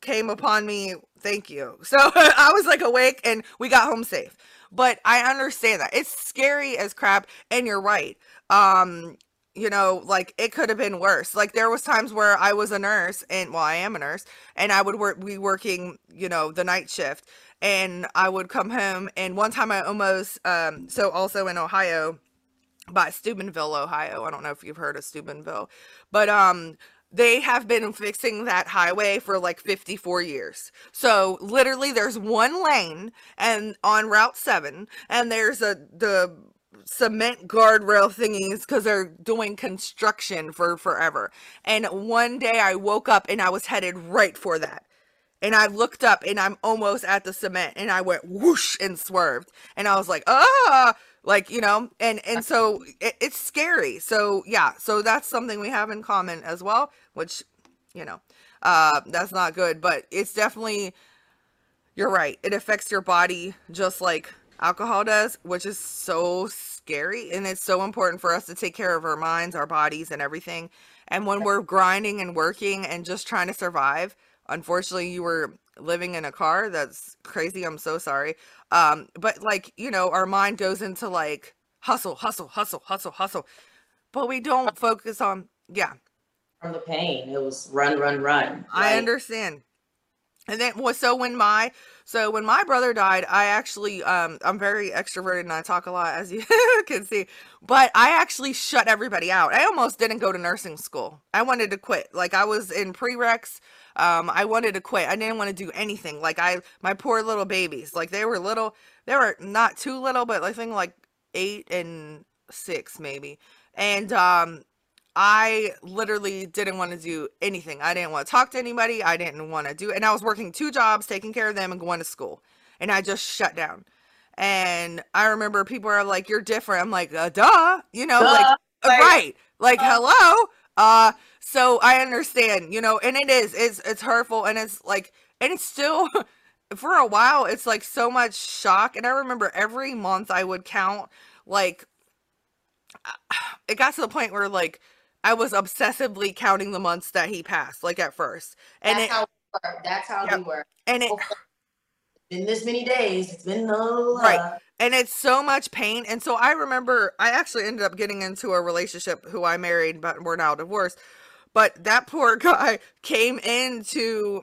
came upon me, thank you. So I was like awake and we got home safe. But I understand that. It's scary as crap and you're right. Um you know like it could have been worse like there was times where i was a nurse and well i am a nurse and i would work be working you know the night shift and i would come home and one time i almost um so also in ohio by steubenville ohio i don't know if you've heard of steubenville but um they have been fixing that highway for like 54 years. So literally there's one lane and on Route 7 and there's a the cement guardrail thingies because they're doing construction for forever. And one day I woke up and I was headed right for that. And I looked up and I'm almost at the cement and I went whoosh and swerved. And I was like, ah, like, you know, and, and so it, it's scary. So yeah, so that's something we have in common as well, which, you know, uh, that's not good, but it's definitely, you're right. It affects your body just like alcohol does, which is so scary. And it's so important for us to take care of our minds, our bodies, and everything. And when we're grinding and working and just trying to survive, unfortunately, you were living in a car. That's crazy. I'm so sorry. Um, but like, you know, our mind goes into like hustle, hustle, hustle, hustle, hustle. But we don't focus on, yeah. From the pain, it was run, run, run. Right? I understand. And then, well, so when my so when my brother died, I actually um I'm very extroverted and I talk a lot as you can see. But I actually shut everybody out. I almost didn't go to nursing school. I wanted to quit. Like I was in prereqs. Um I wanted to quit. I didn't want to do anything. Like I my poor little babies. Like they were little. They were not too little, but I think like 8 and 6 maybe. And um I literally didn't want to do anything. I didn't want to talk to anybody. I didn't want to do and I was working two jobs, taking care of them and going to school. And I just shut down. And I remember people are like, "You're different." I'm like, uh, "Duh," you know, duh. like, uh, like right, like, uh, hello. Uh, so I understand, you know, and it is, it's, it's hurtful, and it's like, and it's still, for a while, it's like so much shock. And I remember every month I would count, like, it got to the point where like I was obsessively counting the months that he passed, like at first. And that's it, how we were. That's how yeah. we were. And it been this many days. It's been no right. And it's so much pain. And so I remember I actually ended up getting into a relationship who I married, but we're now divorced. But that poor guy came into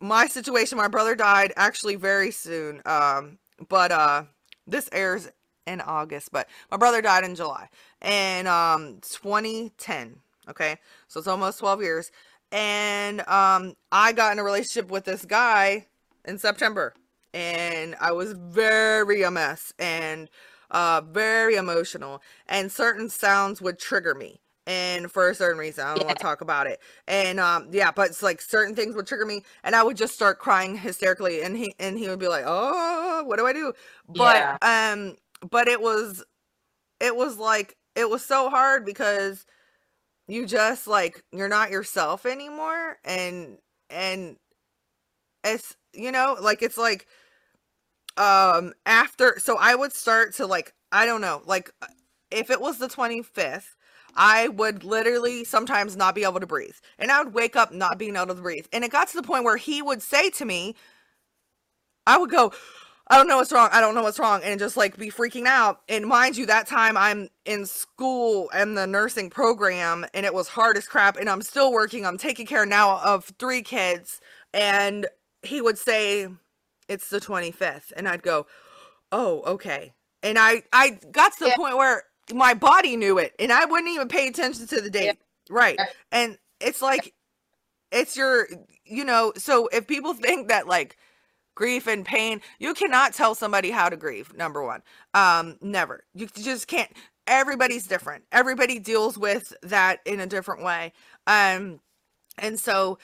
my situation. My brother died actually very soon. Um, but uh this airs in August, but my brother died in July in um 2010. Okay, so it's almost 12 years, and um I got in a relationship with this guy in September, and I was very a mess and uh very emotional, and certain sounds would trigger me and for a certain reason. I don't yeah. want to talk about it. And um yeah, but it's like certain things would trigger me and I would just start crying hysterically and he and he would be like, "Oh, what do I do?" But yeah. um but it was it was like it was so hard because you just like you're not yourself anymore and and it's you know like it's like um after so i would start to like i don't know like if it was the 25th i would literally sometimes not be able to breathe and i would wake up not being able to breathe and it got to the point where he would say to me i would go I don't know what's wrong. I don't know what's wrong. And just like be freaking out. And mind you, that time I'm in school and the nursing program and it was hard as crap. And I'm still working. I'm taking care now of three kids. And he would say, It's the 25th. And I'd go, Oh, okay. And I, I got to the yeah. point where my body knew it and I wouldn't even pay attention to the date. Yeah. Right. And it's like, it's your, you know, so if people think that like, grief and pain you cannot tell somebody how to grieve number one um never you just can't everybody's different everybody deals with that in a different way um and so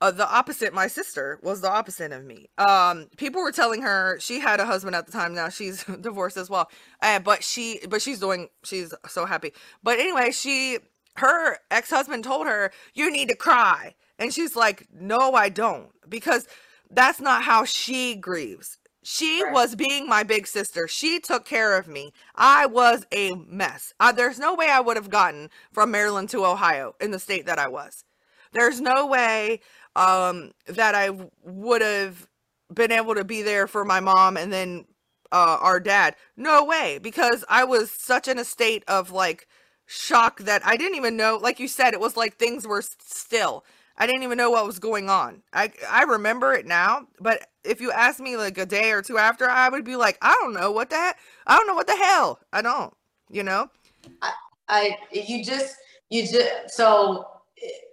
uh, the opposite my sister was the opposite of me um people were telling her she had a husband at the time now she's divorced as well uh, but she but she's doing she's so happy but anyway she her ex-husband told her you need to cry and she's like no i don't because that's not how she grieves. She right. was being my big sister. She took care of me. I was a mess. Uh, there's no way I would have gotten from Maryland to Ohio in the state that I was. There's no way um, that I would have been able to be there for my mom and then uh, our dad. No way, because I was such in a state of like shock that I didn't even know. Like you said, it was like things were still. I didn't even know what was going on. I I remember it now, but if you ask me like a day or two after, I would be like, I don't know what that. I don't know what the hell. I don't. You know. I, I you just you just so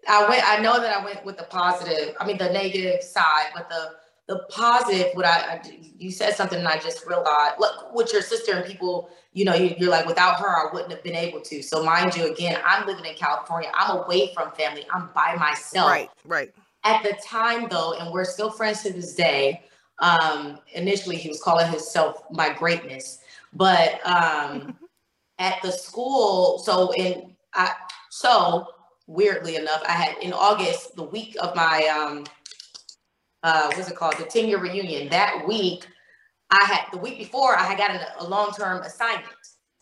I went. I know that I went with the positive. I mean the negative side, but the the positive. What I, I you said something and I just realized. Look, with your sister and people you know, you, are like, without her, I wouldn't have been able to. So, mind you, again, I'm living in California. I'm away from family. I'm by myself. Right, right. At the time, though, and we're still friends to this day. Um, initially, he was calling himself my greatness, but um, at the school, so in I, so weirdly enough, I had in August, the week of my um, uh, what's it called, the 10 year reunion. That week, I had the week before I had gotten a, a long term assignment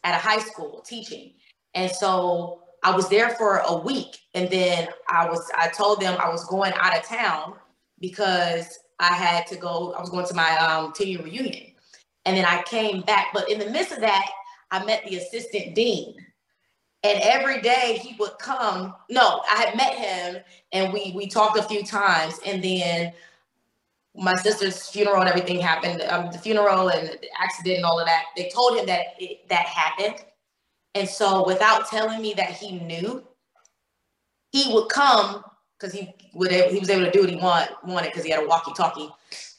at a high school teaching, and so I was there for a week, and then I was I told them I was going out of town because I had to go. I was going to my um, 10 year reunion, and then I came back. But in the midst of that, I met the assistant dean. And every day he would come. No, I had met him and we we talked a few times. And then my sister's funeral and everything happened, um, the funeral and the accident and all of that, they told him that it, that happened. And so without telling me that he knew, he would come because he would he was able to do what he want, wanted because he had a walkie-talkie.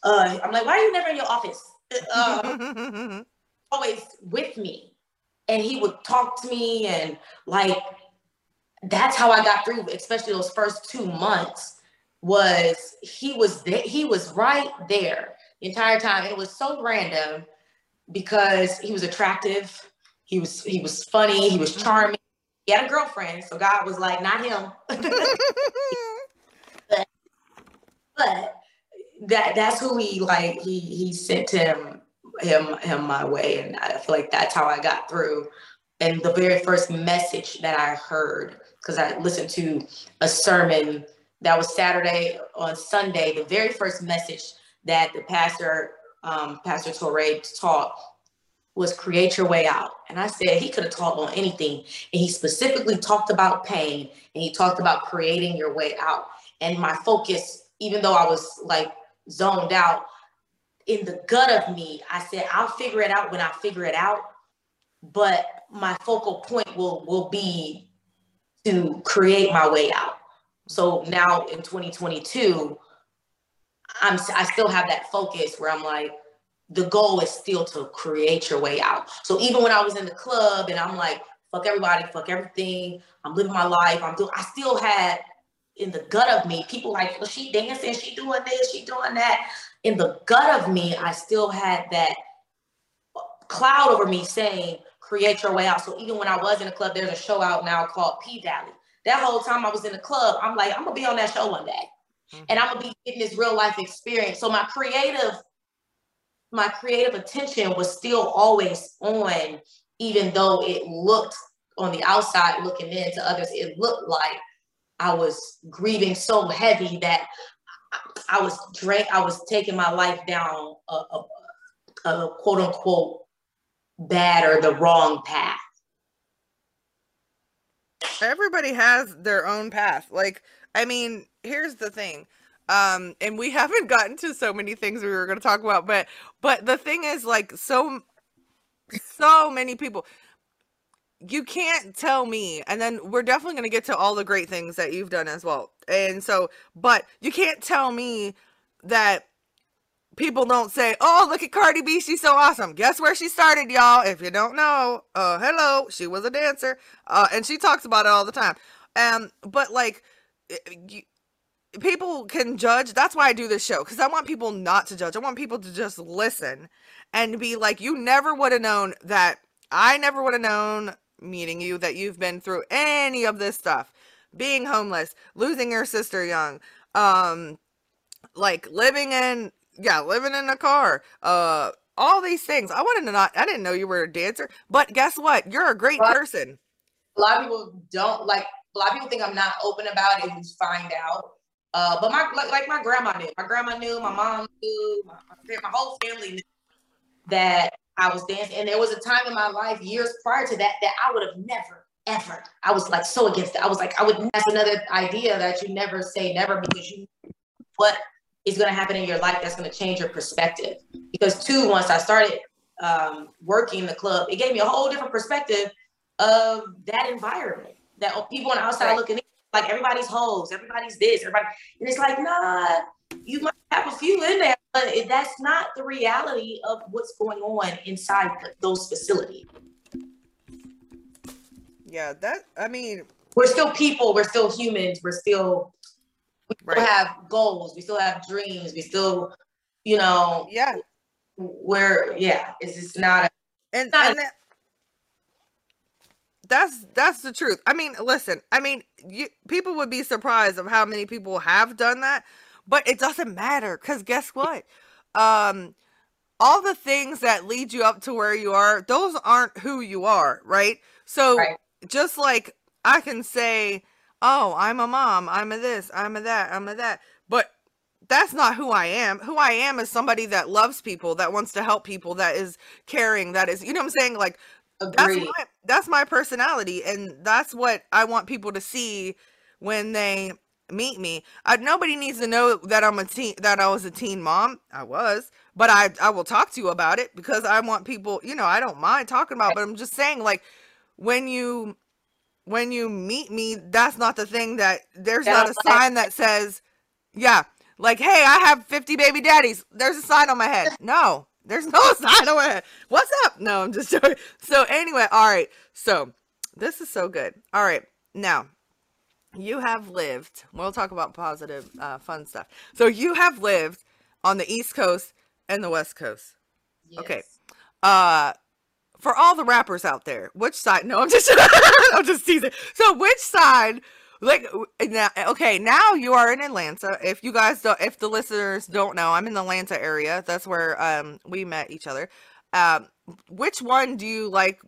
Uh, I'm like, why are you never in your office? Uh, always with me. And he would talk to me and like that's how I got through, especially those first two months was he was there, he was right there the entire time. It was so random because he was attractive, he was he was funny, he was mm-hmm. charming. He had a girlfriend, so God was like, not him. but, but that that's who he like he he sent him him him my way and I feel like that's how I got through. And the very first message that I heard, because I listened to a sermon that was Saturday on Sunday, the very first message that the pastor, um, Pastor Torre taught was create your way out. And I said he could have taught on anything. And he specifically talked about pain and he talked about creating your way out. And my focus, even though I was like zoned out, in the gut of me, I said, I'll figure it out when I figure it out. But my focal point will will be to create my way out. So now in 2022, I'm I still have that focus where I'm like, the goal is still to create your way out. So even when I was in the club and I'm like, fuck everybody, fuck everything, I'm living my life, I'm doing, I still had in the gut of me, people like, well, she dancing, she doing this, she doing that. In the gut of me, I still had that cloud over me saying, create your way out. So even when I was in the club, there's a show out now called P Valley that whole time I was in the club, I'm like, I'm gonna be on that show one day. Mm-hmm. And I'm gonna be getting this real life experience. So my creative, my creative attention was still always on, even though it looked on the outside looking in to others, it looked like I was grieving so heavy that I was drank, I was taking my life down a, a, a quote unquote bad or the wrong path. Everybody has their own path. Like, I mean, here's the thing. Um, and we haven't gotten to so many things we were going to talk about, but but the thing is, like, so so many people you can't tell me and then we're definitely going to get to all the great things that you've done as well and so but you can't tell me that people don't say, "Oh, look at Cardi B, she's so awesome." Guess where she started, y'all? If you don't know, uh, hello, she was a dancer, uh, and she talks about it all the time. Um, but like, you, people can judge. That's why I do this show because I want people not to judge. I want people to just listen and be like, "You never would have known that. I never would have known." meeting you that you've been through any of this stuff being homeless losing your sister young um like living in yeah, living in a car, uh, all these things. I wanted to not, I didn't know you were a dancer, but guess what? You're a great person. A lot of people don't like, a lot of people think I'm not open about it and find out. Uh, but my, like, like, my grandma knew, my grandma knew, my mom knew, my, my whole family knew that I was dancing. And there was a time in my life years prior to that, that I would have never, ever, I was like so against it. I was like, I would, that's another idea that you never say never because you, what is going to happen in your life that's going to change your perspective. Because two, once I started um, working the club, it gave me a whole different perspective of that environment. That people on the outside right. looking in, like everybody's hoes, everybody's this, everybody, and it's like, nah, you might have a few in there, but that's not the reality of what's going on inside those facilities. Yeah, that I mean, we're still people, we're still humans, we're still right. still have goals, we still have dreams, we still, you know, yeah, we're yeah, it's just not a and, not and a, that, that's that's the truth. I mean, listen, I mean, you, people would be surprised of how many people have done that, but it doesn't matter because guess what? Um, all the things that lead you up to where you are, those aren't who you are, right? So right. just like I can say, oh, I'm a mom, I'm a this, I'm a that, I'm a that. But that's not who I am. Who I am is somebody that loves people, that wants to help people, that is caring, that is, you know what I'm saying? Like that's my, that's my personality and that's what I want people to see when they meet me. I, nobody needs to know that I'm a teen that I was a teen mom. I was, but I I will talk to you about it because I want people, you know, I don't mind talking about, but I'm just saying like when you when you meet me, that's not the thing that there's not a sign that says, yeah, like, hey, I have 50 baby daddies. There's a sign on my head. No, there's no sign on my head. What's up? No, I'm just joking. So, anyway, all right. So, this is so good. All right. Now, you have lived, we'll talk about positive, uh, fun stuff. So, you have lived on the East Coast and the West Coast. Yes. Okay. Uh, for all the rappers out there, which side? No, I'm just, I'm just teasing. So, which side? Like now, okay, now you are in Atlanta. If you guys don't, if the listeners don't know, I'm in the Atlanta area. That's where um we met each other. Um, which one do you like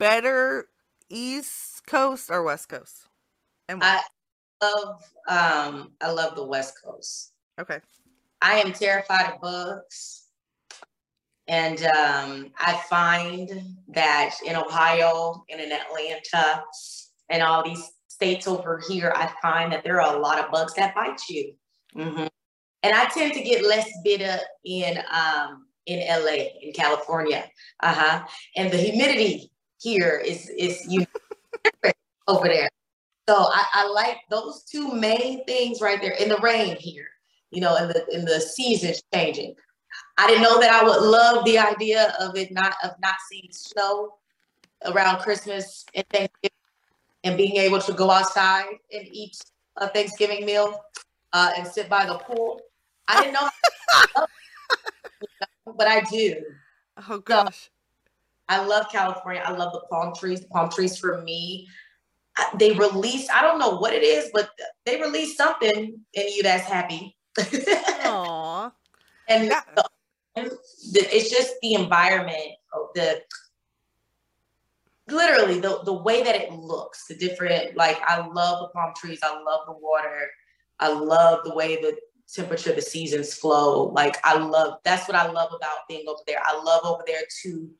better, East Coast or West Coast? And I love, um, I love the West Coast. Okay. I am terrified of bugs. And um, I find that in Ohio and in Atlanta and all these states over here, I find that there are a lot of bugs that bite you. Mm-hmm. And I tend to get less bitter in um, in LA, in California. Uh-huh. And the humidity here is is you over there. So I, I like those two main things right there. In the rain here, you know, in the in the seasons changing. I didn't know that I would love the idea of it not of not seeing snow around Christmas and Thanksgiving and being able to go outside and eat a Thanksgiving meal uh, and sit by the pool. I didn't know, but I do. Oh gosh. So, I love California. I love the palm trees. The palm trees for me, they release, I don't know what it is, but they release something in you that's happy. Aww. and it's just the environment the literally the, the way that it looks the different like i love the palm trees i love the water i love the way the temperature, the seasons flow. Like I love that's what I love about being over there. I love over there too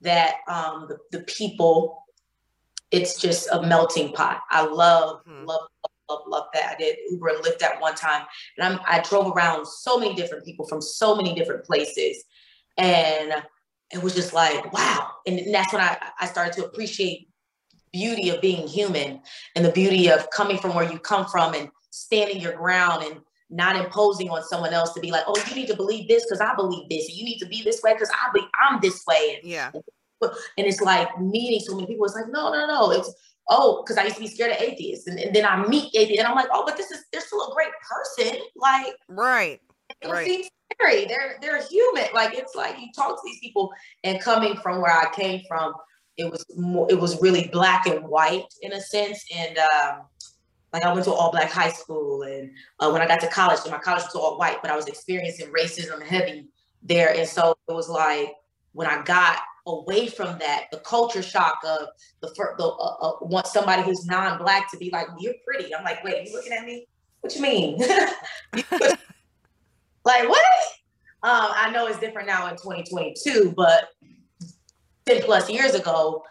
that um the, the people, it's just a melting pot. I love, hmm. love, love, love that. I did Uber and Lyft at one time. And I'm I drove around so many different people from so many different places. And it was just like, wow. And that's when I, I started to appreciate beauty of being human and the beauty of coming from where you come from and standing your ground and not imposing on someone else to be like, oh, you need to believe this because I believe this, and you need to be this way because I be I'm this way. And, yeah. And it's like meeting so many people. It's like, no, no, no. It's oh, because I used to be scared of atheists. And, and, then I meet atheists and I'm like, oh, but this is they're still a great person. Like right. Right. Seems scary. They're they're human. Like it's like you talk to these people and coming from where I came from, it was more it was really black and white in a sense. And um like I went to all black high school, and uh, when I got to college, so my college was all white, but I was experiencing racism heavy there, and so it was like when I got away from that, the culture shock of the first, the uh, uh, want somebody who's non-black to be like, "You're pretty." I'm like, "Wait, you looking at me? What you mean?" like what? Um, I know it's different now in 2022, but 10 plus years ago,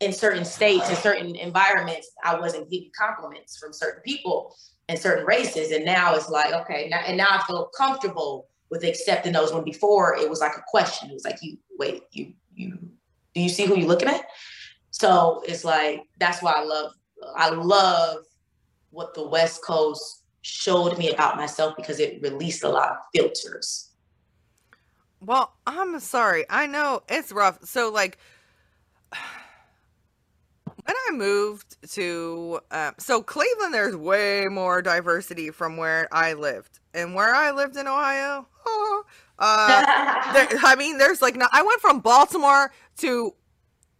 in certain states, in certain environments, I wasn't getting compliments from certain people and certain races. And now it's like, okay, now, and now I feel comfortable with accepting those when before it was like a question. It was like, you wait, you, you, do you see who you're looking at? So it's like, that's why I love, I love what the West Coast showed me about myself because it released a lot of filters. Well, I'm sorry. I know it's rough. So like, when I moved to, um, so Cleveland, there's way more diversity from where I lived. And where I lived in Ohio, oh, uh, there, I mean, there's like, no, I went from Baltimore to,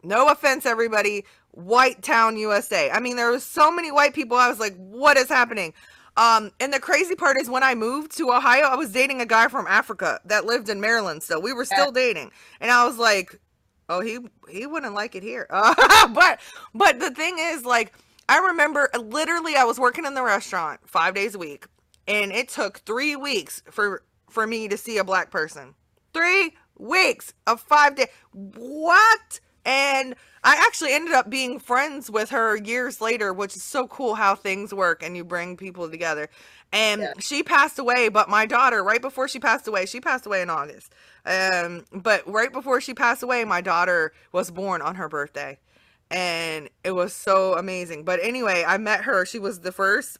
no offense, everybody, White Town, USA. I mean, there was so many white people. I was like, what is happening? Um, and the crazy part is when I moved to Ohio, I was dating a guy from Africa that lived in Maryland still. We were still dating. And I was like, Oh, he he wouldn't like it here. Uh, but but the thing is, like, I remember literally I was working in the restaurant five days a week, and it took three weeks for for me to see a black person. Three weeks of five days. What? And I actually ended up being friends with her years later, which is so cool how things work and you bring people together. And yeah. she passed away, but my daughter, right before she passed away, she passed away in August. Um, but right before she passed away, my daughter was born on her birthday. And it was so amazing. But anyway, I met her. She was the first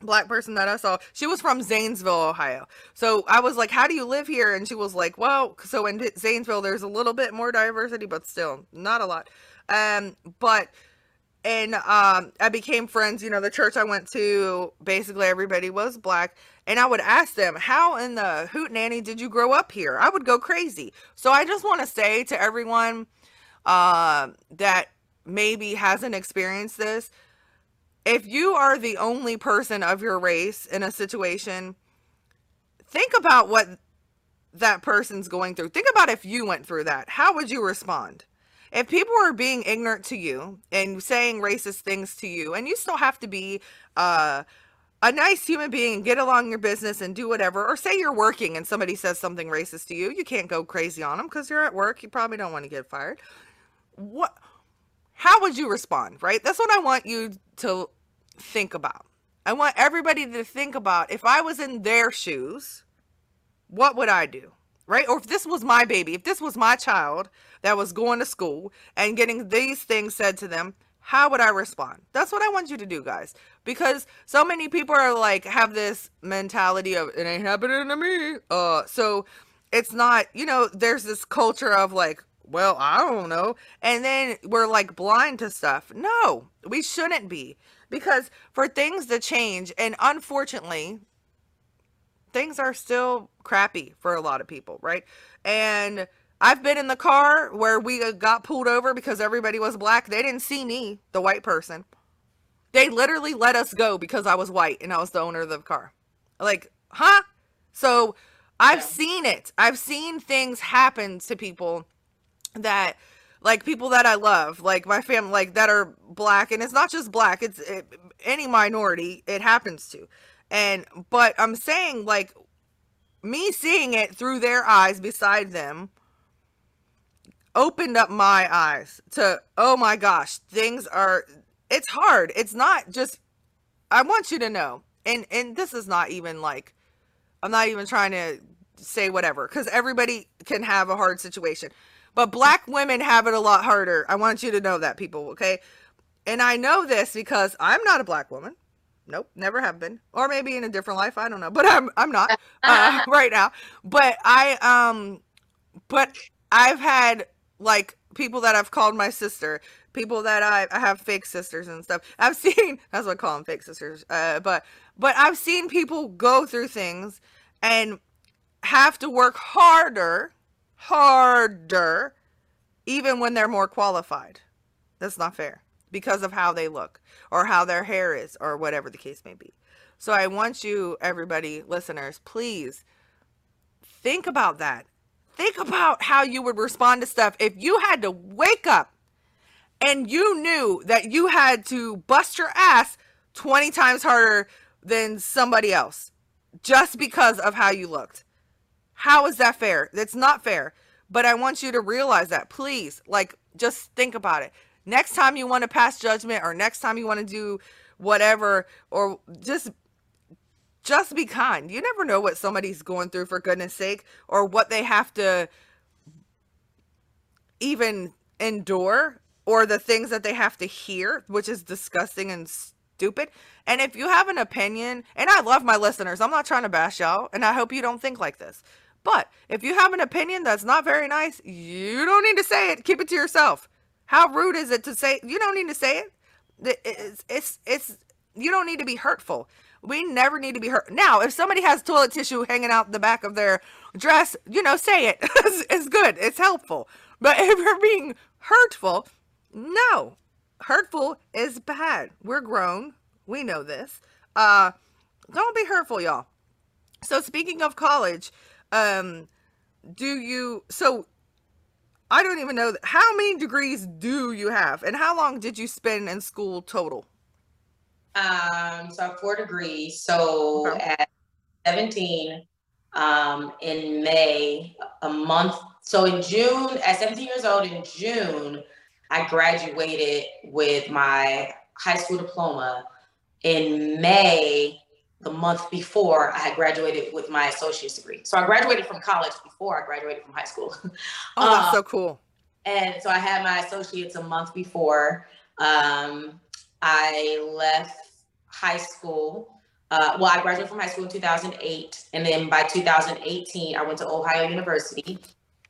black person that I saw. She was from Zanesville, Ohio. So I was like, How do you live here? And she was like, Well, so in Zanesville, there's a little bit more diversity, but still not a lot. Um, but and um, I became friends. You know, the church I went to, basically everybody was black, and I would ask them, "How in the hoot nanny did you grow up here?" I would go crazy. So I just want to say to everyone uh, that maybe hasn't experienced this, if you are the only person of your race in a situation, think about what that person's going through. Think about if you went through that. How would you respond? if people are being ignorant to you and saying racist things to you, and you still have to be uh, a nice human being and get along your business and do whatever, or say you're working and somebody says something racist to you, you can't go crazy on them because you're at work. You probably don't want to get fired. What? How would you respond? Right? That's what I want you to think about. I want everybody to think about if I was in their shoes, what would I do? Right? Or if this was my baby, if this was my child that was going to school and getting these things said to them, how would I respond? That's what I want you to do, guys. Because so many people are like, have this mentality of, it ain't happening to me. Uh, so it's not, you know, there's this culture of like, well, I don't know. And then we're like blind to stuff. No, we shouldn't be. Because for things to change, and unfortunately, things are still crappy for a lot of people, right? And I've been in the car where we uh, got pulled over because everybody was black. They didn't see me, the white person. They literally let us go because I was white and I was the owner of the car. Like, huh? So I've yeah. seen it. I've seen things happen to people that like people that I love, like my family, like that are black, and it's not just black; it's it, any minority it happens to. And but I'm saying like me seeing it through their eyes beside them opened up my eyes to oh my gosh, things are it's hard. It's not just I want you to know. And and this is not even like I'm not even trying to say whatever cuz everybody can have a hard situation. But black women have it a lot harder. I want you to know that people, okay? And I know this because I'm not a black woman. Nope, never have been. Or maybe in a different life, I don't know. But I'm I'm not uh, right now. But I um but I've had like people that I've called my sister, people that I, I have fake sisters and stuff. I've seen that's what I call them fake sisters. Uh, but but I've seen people go through things and have to work harder harder even when they're more qualified. That's not fair because of how they look or how their hair is or whatever the case may be. So I want you, everybody, listeners, please think about that. Think about how you would respond to stuff if you had to wake up and you knew that you had to bust your ass 20 times harder than somebody else just because of how you looked. How is that fair? That's not fair. But I want you to realize that, please, like, just think about it. Next time you want to pass judgment or next time you want to do whatever, or just just be kind. You never know what somebody's going through for goodness sake or what they have to even endure or the things that they have to hear, which is disgusting and stupid. And if you have an opinion, and I love my listeners, I'm not trying to bash y'all, and I hope you don't think like this. But if you have an opinion that's not very nice, you don't need to say it. Keep it to yourself. How rude is it to say you don't need to say it? It's it's it's you don't need to be hurtful. We never need to be hurt. Now, if somebody has toilet tissue hanging out the back of their dress, you know, say it. it's, it's good. It's helpful. But if you're being hurtful, no. Hurtful is bad. We're grown. We know this. Uh don't be hurtful, y'all. So speaking of college, um do you so I don't even know how many degrees do you have and how long did you spend in school total? Um so I have four degrees. So okay. at 17 um in May, a month. So in June, at 17 years old in June, I graduated with my high school diploma. In May, the month before I had graduated with my associate's degree. So I graduated from college before I graduated from high school. Oh, that's um, so cool. And so I had my associates a month before um, I left high school. Uh, well, I graduated from high school in 2008. And then by 2018, I went to Ohio University.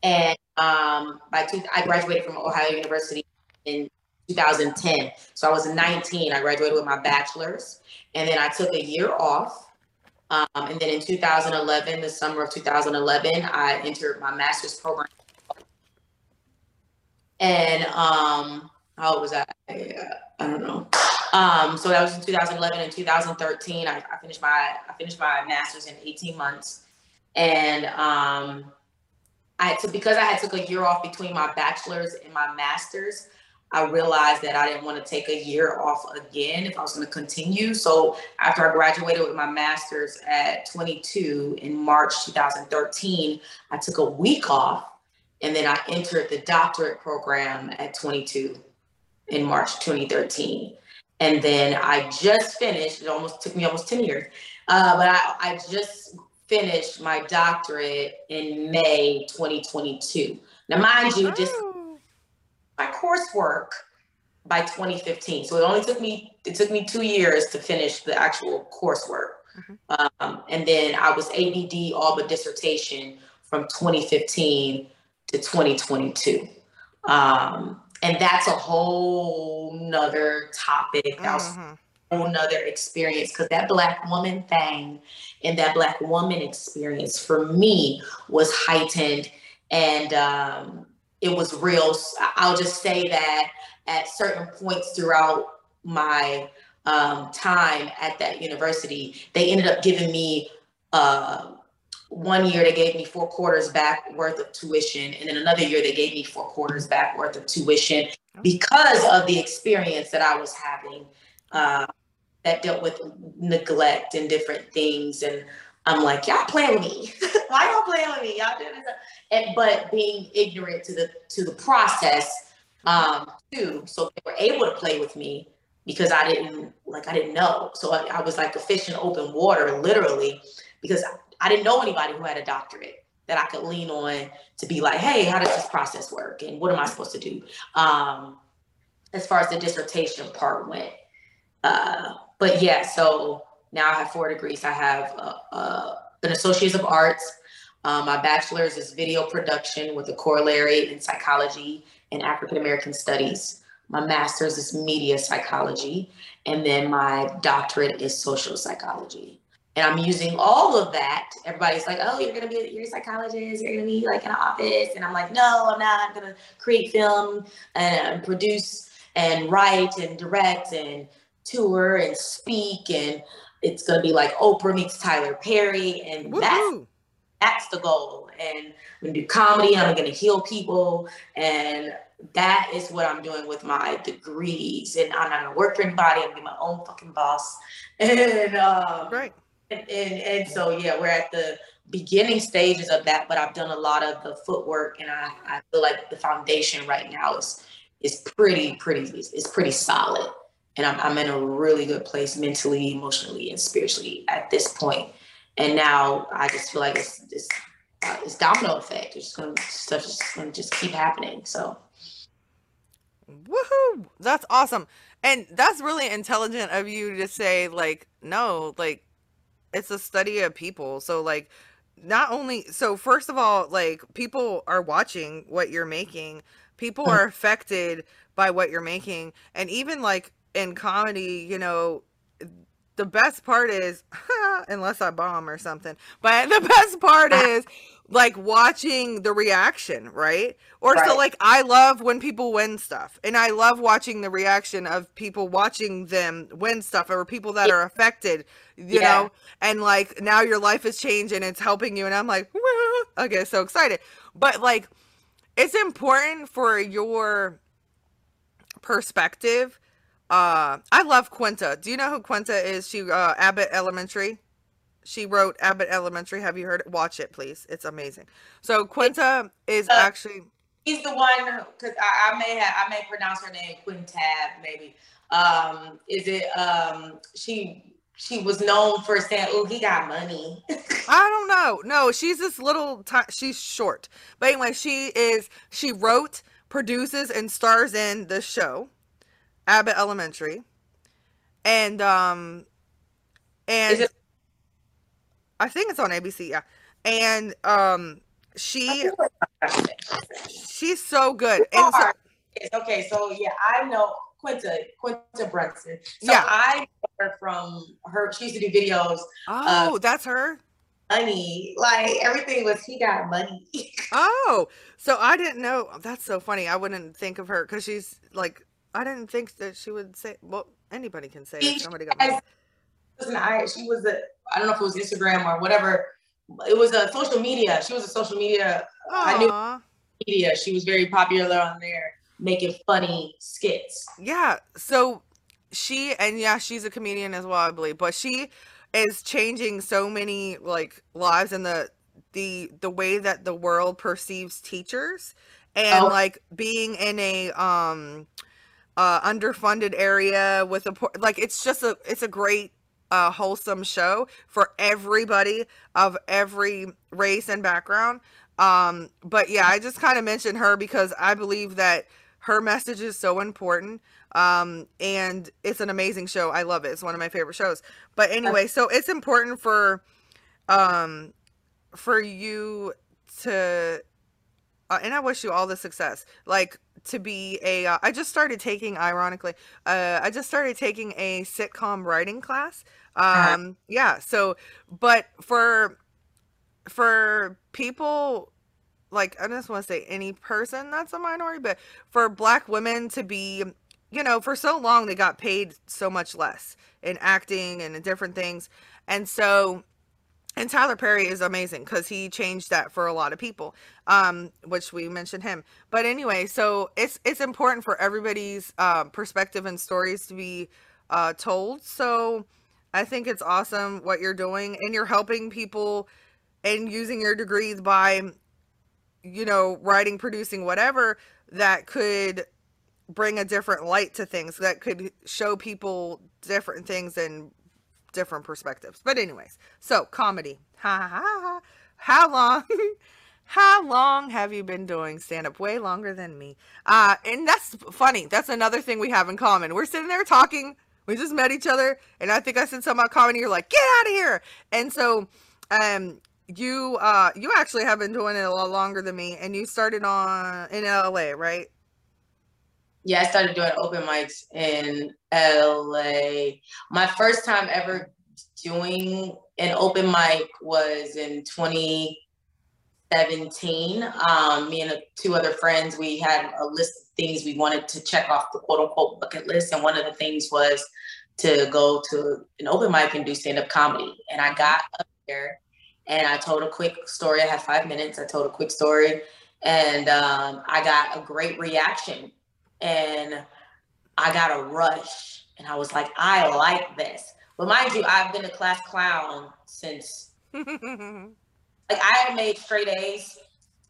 And um, by two, I graduated from Ohio University in 2010. So I was 19. I graduated with my bachelor's. And then I took a year off. Um, and then in 2011, the summer of 2011, I entered my master's program. And um, how old was I? I don't know. Um, so that was in 2011 and 2013. I, I, finished my I finished my master's in 18 months, and um, I took because I had took a year off between my bachelor's and my master's. I realized that I didn't want to take a year off again if I was going to continue. So after I graduated with my master's at 22 in March 2013, I took a week off and then I entered the doctorate program at 22 in March 2013. And then I just finished, it almost took me almost 10 years, uh, but I, I just finished my doctorate in May 2022. Now, mind you, just my coursework by 2015. So it only took me it took me two years to finish the actual coursework. Mm-hmm. Um, and then I was ABD all but dissertation from 2015 to 2022. Um, and that's a whole nother topic. That was mm-hmm. a whole nother experience because that black woman thing and that black woman experience for me was heightened and um, it was real. I'll just say that at certain points throughout my um, time at that university, they ended up giving me uh, one year they gave me four quarters back worth of tuition, and then another year they gave me four quarters back worth of tuition because of the experience that I was having uh, that dealt with neglect and different things. And I'm like, y'all playing with me. Why y'all playing with me? Y'all doing this. And, but being ignorant to the to the process um, too. So they were able to play with me because I didn't like I didn't know. So I, I was like a fish in open water, literally, because I, I didn't know anybody who had a doctorate that I could lean on to be like, hey, how does this process work? And what am I supposed to do? Um, as far as the dissertation part went. Uh, but yeah, so now I have four degrees. I have uh, uh, an Associates of Arts. Um, my bachelor's is video production with a corollary in psychology and African American studies. My master's is media psychology. And then my doctorate is social psychology. And I'm using all of that. Everybody's like, oh, you're gonna be you're a psychologist, you're gonna be like in an office. And I'm like, no, I'm not. I'm gonna create film and produce and write and direct and tour and speak and it's gonna be like Oprah meets Tyler Perry and Woo-hoo. that's that's the goal. And I'm gonna do comedy, I'm gonna heal people, and that is what I'm doing with my degrees. And I'm not gonna work for anybody, I'm gonna be my own fucking boss. And um, right. And, and and so yeah, we're at the beginning stages of that, but I've done a lot of the footwork and I, I feel like the foundation right now is is pretty, pretty, it's pretty solid. And I'm, I'm in a really good place mentally, emotionally, and spiritually at this point. And now I just feel like it's it's, uh, it's domino effect. It's just gonna stuff just gonna just keep happening. So Woohoo! That's awesome. And that's really intelligent of you to say, like, no, like, it's a study of people. So, like, not only, so first of all, like, people are watching what you're making, people are affected by what you're making. And even, like, in comedy, you know, the best part is, unless I bomb or something, but the best part is, like watching the reaction, right? Or right. so like I love when people win stuff. And I love watching the reaction of people watching them win stuff or people that are affected, you yeah. know? And like now your life has changed and it's helping you and I'm like, okay, so excited. But like it's important for your perspective. Uh I love Quinta. Do you know who Quinta is? She uh Abbott Elementary. She wrote Abbott Elementary. Have you heard it? Watch it, please. It's amazing. So Quinta is uh, actually. He's the one because I, I, may have I may pronounce her name Quintab maybe. Um, is it um she she was known for saying, "Oh, he got money." I don't know. No, she's this little. T- she's short, but anyway, she is. She wrote, produces, and stars in the show, Abbott Elementary, and um, and I think it's on ABC, yeah. And um she she's so good. And so, okay, so yeah, I know Quinta, Quinta Brunson. So yeah. I know her from her she used to do videos. Oh, that's her. Money, like everything was he got money. oh, so I didn't know. That's so funny. I wouldn't think of her because she's like I didn't think that she would say. Well, anybody can say somebody got wasn't I she was a I don't know if it was Instagram or whatever. It was a social media. She was a social media. Aww. I knew media. She was very popular on there, making funny skits. Yeah. So she and yeah, she's a comedian as well, I believe. But she is changing so many like lives and the the the way that the world perceives teachers and oh. like being in a um uh underfunded area with a like it's just a it's a great a wholesome show for everybody of every race and background. Um, but yeah, I just kind of mentioned her because I believe that her message is so important. Um, and it's an amazing show. I love it. It's one of my favorite shows. But anyway, so it's important for um for you to uh, and I wish you all the success. Like to be a. Uh, I just started taking, ironically, uh, I just started taking a sitcom writing class. Um, uh-huh. yeah. So, but for for people like I just want to say any person that's a minority, but for black women to be, you know, for so long they got paid so much less in acting and in different things, and so and Tyler Perry is amazing because he changed that for a lot of people, um, which we mentioned him. But anyway, so it's it's important for everybody's uh, perspective and stories to be uh, told. So I think it's awesome what you're doing, and you're helping people and using your degrees by, you know, writing, producing, whatever that could bring a different light to things that could show people different things and different perspectives. But anyways, so comedy. Ha ha ha. How long? How long have you been doing stand up? Way longer than me. Uh, and that's funny. That's another thing we have in common. We're sitting there talking. We just met each other, and I think I said something about comedy. You're like, get out of here. And so, um, you uh, you actually have been doing it a lot longer than me, and you started on in LA, right? Yeah, I started doing open mics in LA. My first time ever doing an open mic was in 2017. Um, me and two other friends, we had a list of things we wanted to check off the quote unquote bucket list. And one of the things was to go to an open mic and do stand up comedy. And I got up there and I told a quick story. I had five minutes. I told a quick story and um, I got a great reaction and I got a rush and I was like, I like this. But mind you, I've been a class clown since like I made straight A's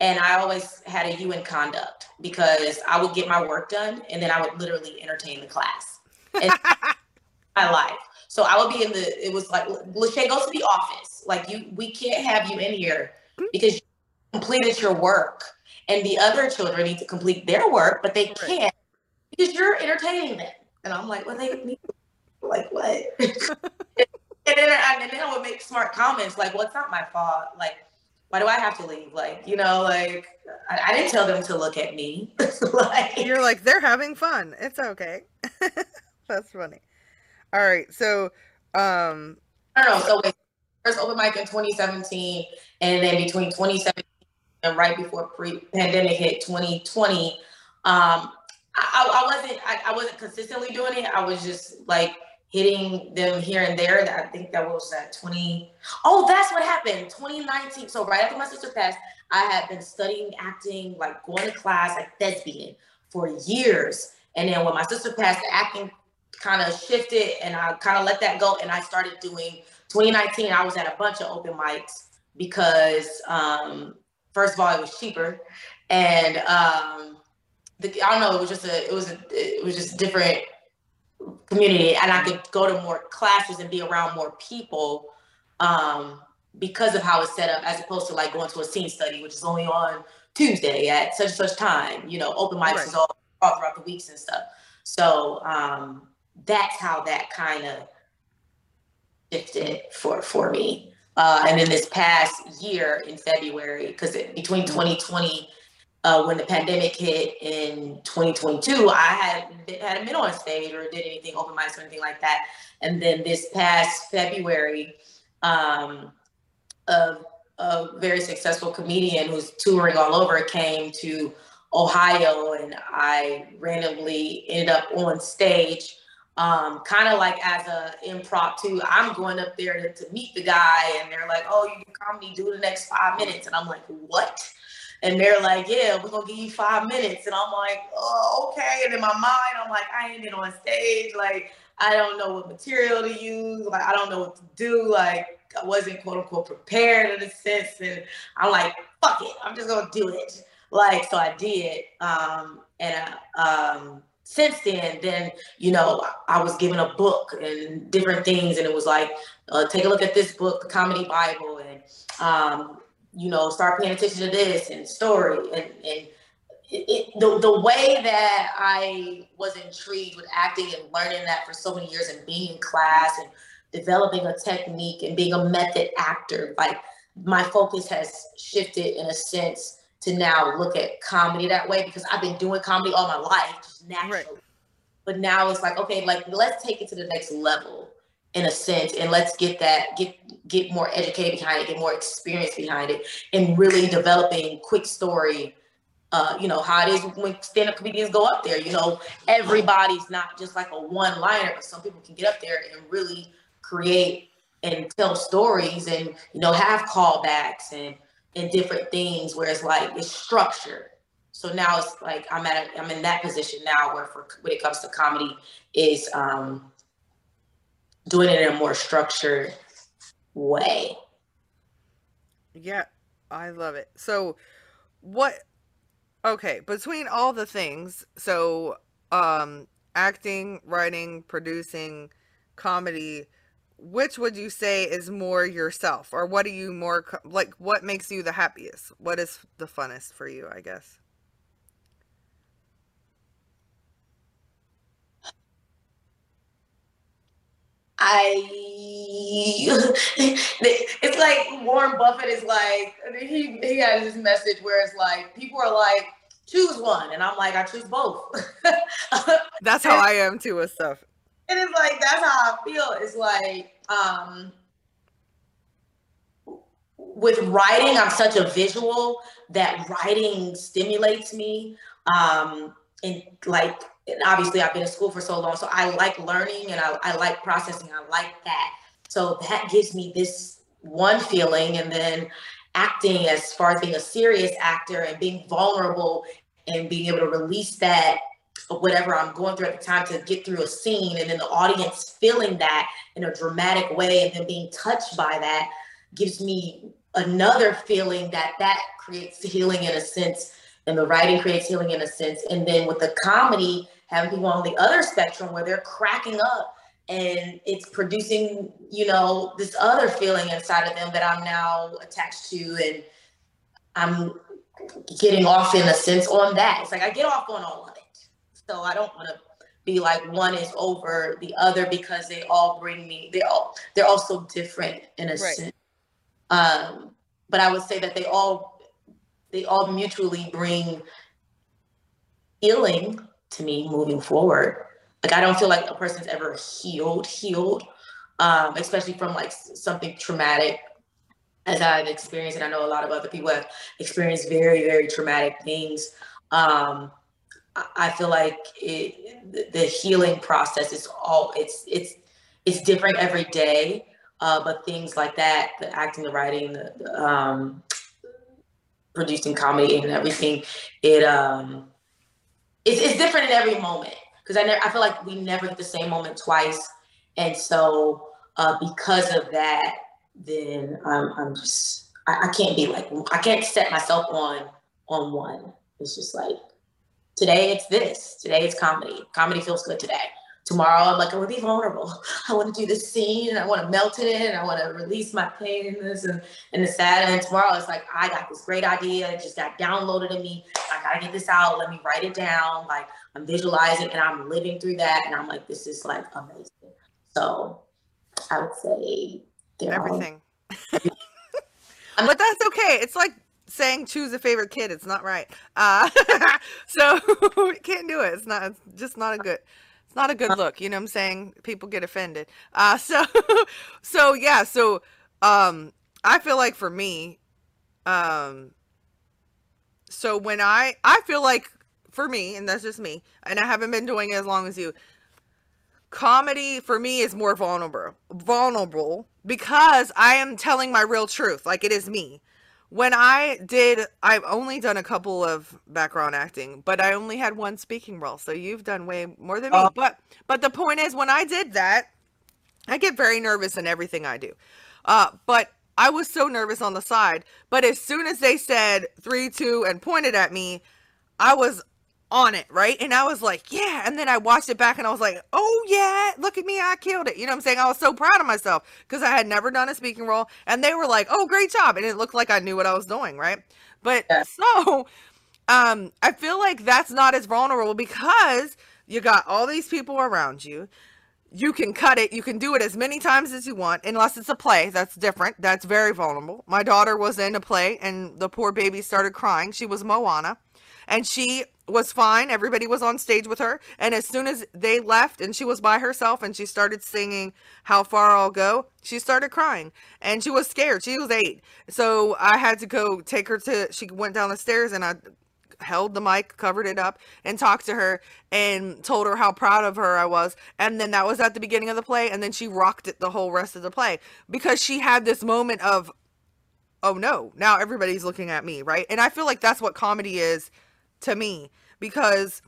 and I always had a U in conduct because I would get my work done and then I would literally entertain the class. And my life. So I would be in the it was like Leshai, go to the office. Like you we can't have you in here hmm? because you completed your work and the other children need to complete their work, but they can't because you're entertaining them. And I'm like, well, they need like what? and then I, and then I would make smart comments like, well, it's not my fault. Like, why do I have to leave? Like, you know, like I, I didn't tell them to look at me. like, You're like, they're having fun. It's okay. That's funny. All right. So, um, I don't know. So wait, first open mic in 2017, and then between 2017 and right before pre-pandemic hit 2020, um, I, I wasn't I, I, wasn't consistently doing it. I was just like hitting them here and there. I think that was at 20. Oh, that's what happened. 2019. So right after my sister passed, I had been studying acting, like going to class, like thespian for years. And then when my sister passed, the acting kind of shifted and I kind of let that go. And I started doing 2019. I was at a bunch of open mics because um, first of all, it was cheaper. And um, the, I don't know, it was just a, it was a, it was just different community, and I could go to more classes and be around more people um, because of how it's set up, as opposed to like going to a scene study, which is only on Tuesday at such and such time. You know, open mics right. is all, all throughout the weeks and stuff. So um, that's how that kind of shifted for for me. Uh, and then this past year in February, because between 2020 uh, when the pandemic hit in 2022, I had hadn't been on stage or did anything open mics or anything like that. And then this past February, um, a, a very successful comedian who's touring all over came to Ohio, and I randomly ended up on stage. Um, kind of like as a impromptu, I'm going up there to, to meet the guy, and they're like, "Oh, you do comedy, do the next five minutes," and I'm like, "What?" And they're like, yeah, we're gonna give you five minutes. And I'm like, oh, okay. And in my mind, I'm like, I ain't been on stage. Like, I don't know what material to use. Like, I don't know what to do. Like, I wasn't quote unquote prepared in a sense. And I'm like, fuck it, I'm just gonna do it. Like, so I did. Um, and uh, um, since then, then you know, I was given a book and different things, and it was like, uh, take a look at this book, the Comedy Bible, and um, you know, start paying attention to this and story and, and it, it, the, the way that I was intrigued with acting and learning that for so many years and being in class and developing a technique and being a method actor, like my focus has shifted in a sense to now look at comedy that way because I've been doing comedy all my life, just naturally. Right. But now it's like, okay, like let's take it to the next level in a sense and let's get that get get more educated behind it get more experience behind it and really developing quick story uh, you know how it is when stand-up comedians go up there you know? Everybody's not just like a one liner but some people can get up there and really create and tell stories and you know have callbacks and and different things where it's like it's structured. So now it's like i'm at i'm in that position now where for when it comes to comedy is um doing it in a more structured way. Yeah, I love it. So, what? Okay, between all the things, so um, acting, writing, producing, comedy, which would you say is more yourself, or what are you more like? What makes you the happiest? What is the funnest for you? I guess. I it's like Warren Buffett is like he he has this message where it's like people are like choose one and I'm like I choose both. that's how I am too with stuff. And it's like that's how I feel. It's like um with writing I'm such a visual that writing stimulates me um and like and obviously I've been in school for so long, so I like learning and I, I like processing. I like that. So that gives me this one feeling, and then acting as far as being a serious actor and being vulnerable and being able to release that whatever I'm going through at the time to get through a scene and then the audience feeling that in a dramatic way and then being touched by that gives me another feeling that that creates healing in a sense and the writing creates healing in a sense and then with the comedy having people on the other spectrum where they're cracking up and it's producing, you know, this other feeling inside of them that I'm now attached to and I'm getting off in a sense on that. It's like I get off on all of it. So I don't want to be like one is over the other because they all bring me they're all they're all so different in a right. sense. Um, but I would say that they all they all mutually bring healing to me moving forward. Like I don't feel like a person's ever healed, healed, um, especially from like something traumatic as I've experienced, and I know a lot of other people have experienced very, very traumatic things. Um, I feel like it, the healing process is all it's it's it's different every day. Uh, but things like that, the acting, the writing, the, the um, producing comedy and everything, it um, it's, it's different in every moment because I never I feel like we never get the same moment twice, and so uh, because of that, then I'm I'm just I, I can't be like I can't set myself on on one. It's just like today it's this, today it's comedy. Comedy feels good today tomorrow I'm like, I want to be vulnerable. I want to do this scene and I want to melt in it and I want to release my pain in this and, and the sad. And tomorrow it's like, I got this great idea. It just got downloaded in me. I got to get this out. Let me write it down. Like I'm visualizing and I'm living through that. And I'm like, this is like amazing. So I would say everything. but that's okay. It's like saying choose a favorite kid. It's not right. Uh, so you can't do it. It's not, it's just not a good, not a good uh, look. You know what I'm saying? People get offended. Uh, so, so yeah. So, um, I feel like for me, um, so when I, I feel like for me, and that's just me, and I haven't been doing it as long as you, comedy for me is more vulnerable, vulnerable because I am telling my real truth. Like it is me when I did, I've only done a couple of background acting, but I only had one speaking role. So you've done way more than me. Uh, but but the point is, when I did that, I get very nervous in everything I do. Uh, but I was so nervous on the side. But as soon as they said three, two, and pointed at me, I was on it, right? And I was like, yeah. And then I watched it back and I was like, oh, yeah, look at me. I killed it. You know what I'm saying? I was so proud of myself because I had never done a speaking role. And they were like, oh, great job. And it looked like I knew what I was doing, right? But yeah. so um, I feel like that's not as vulnerable because you got all these people around you. You can cut it. You can do it as many times as you want, unless it's a play. That's different. That's very vulnerable. My daughter was in a play and the poor baby started crying. She was Moana and she was fine. Everybody was on stage with her. And as soon as they left and she was by herself and she started singing How Far I'll Go, she started crying and she was scared. She was eight. So I had to go take her to, she went down the stairs and I held the mic, covered it up, and talked to her and told her how proud of her I was. And then that was at the beginning of the play. And then she rocked it the whole rest of the play because she had this moment of, oh no, now everybody's looking at me, right? And I feel like that's what comedy is to me because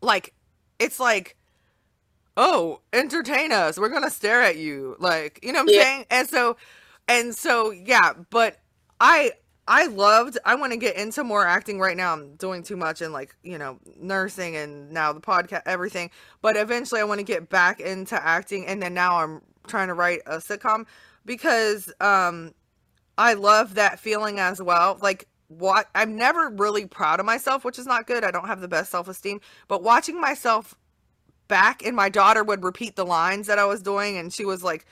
like it's like oh, entertain us. We're gonna stare at you. Like, you know what I'm Yeah. saying? And so and so yeah, but I I loved I want to get into more acting right now. I'm doing too much in like, you know, nursing and now the podcast everything. But eventually I want to get back into acting and then now I'm trying to write a sitcom because um I love that feeling as well. Like what I'm never really proud of myself, which is not good. I don't have the best self-esteem, but watching myself back and my daughter would repeat the lines that I was doing and she was like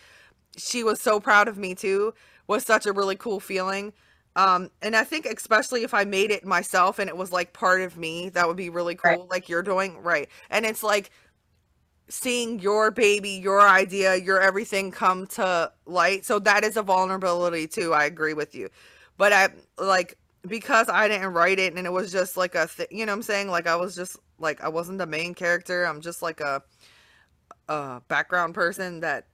she was so proud of me too was such a really cool feeling. Um and I think especially if I made it myself and it was like part of me, that would be really cool Right. like you're doing, right. And it's like seeing your baby, your idea, your everything come to light. So that is a vulnerability too. I agree with you. But I like because I didn't write it and it was just like a th- you know what I'm saying? Like I was just like I wasn't the main character. I'm just like a a background person that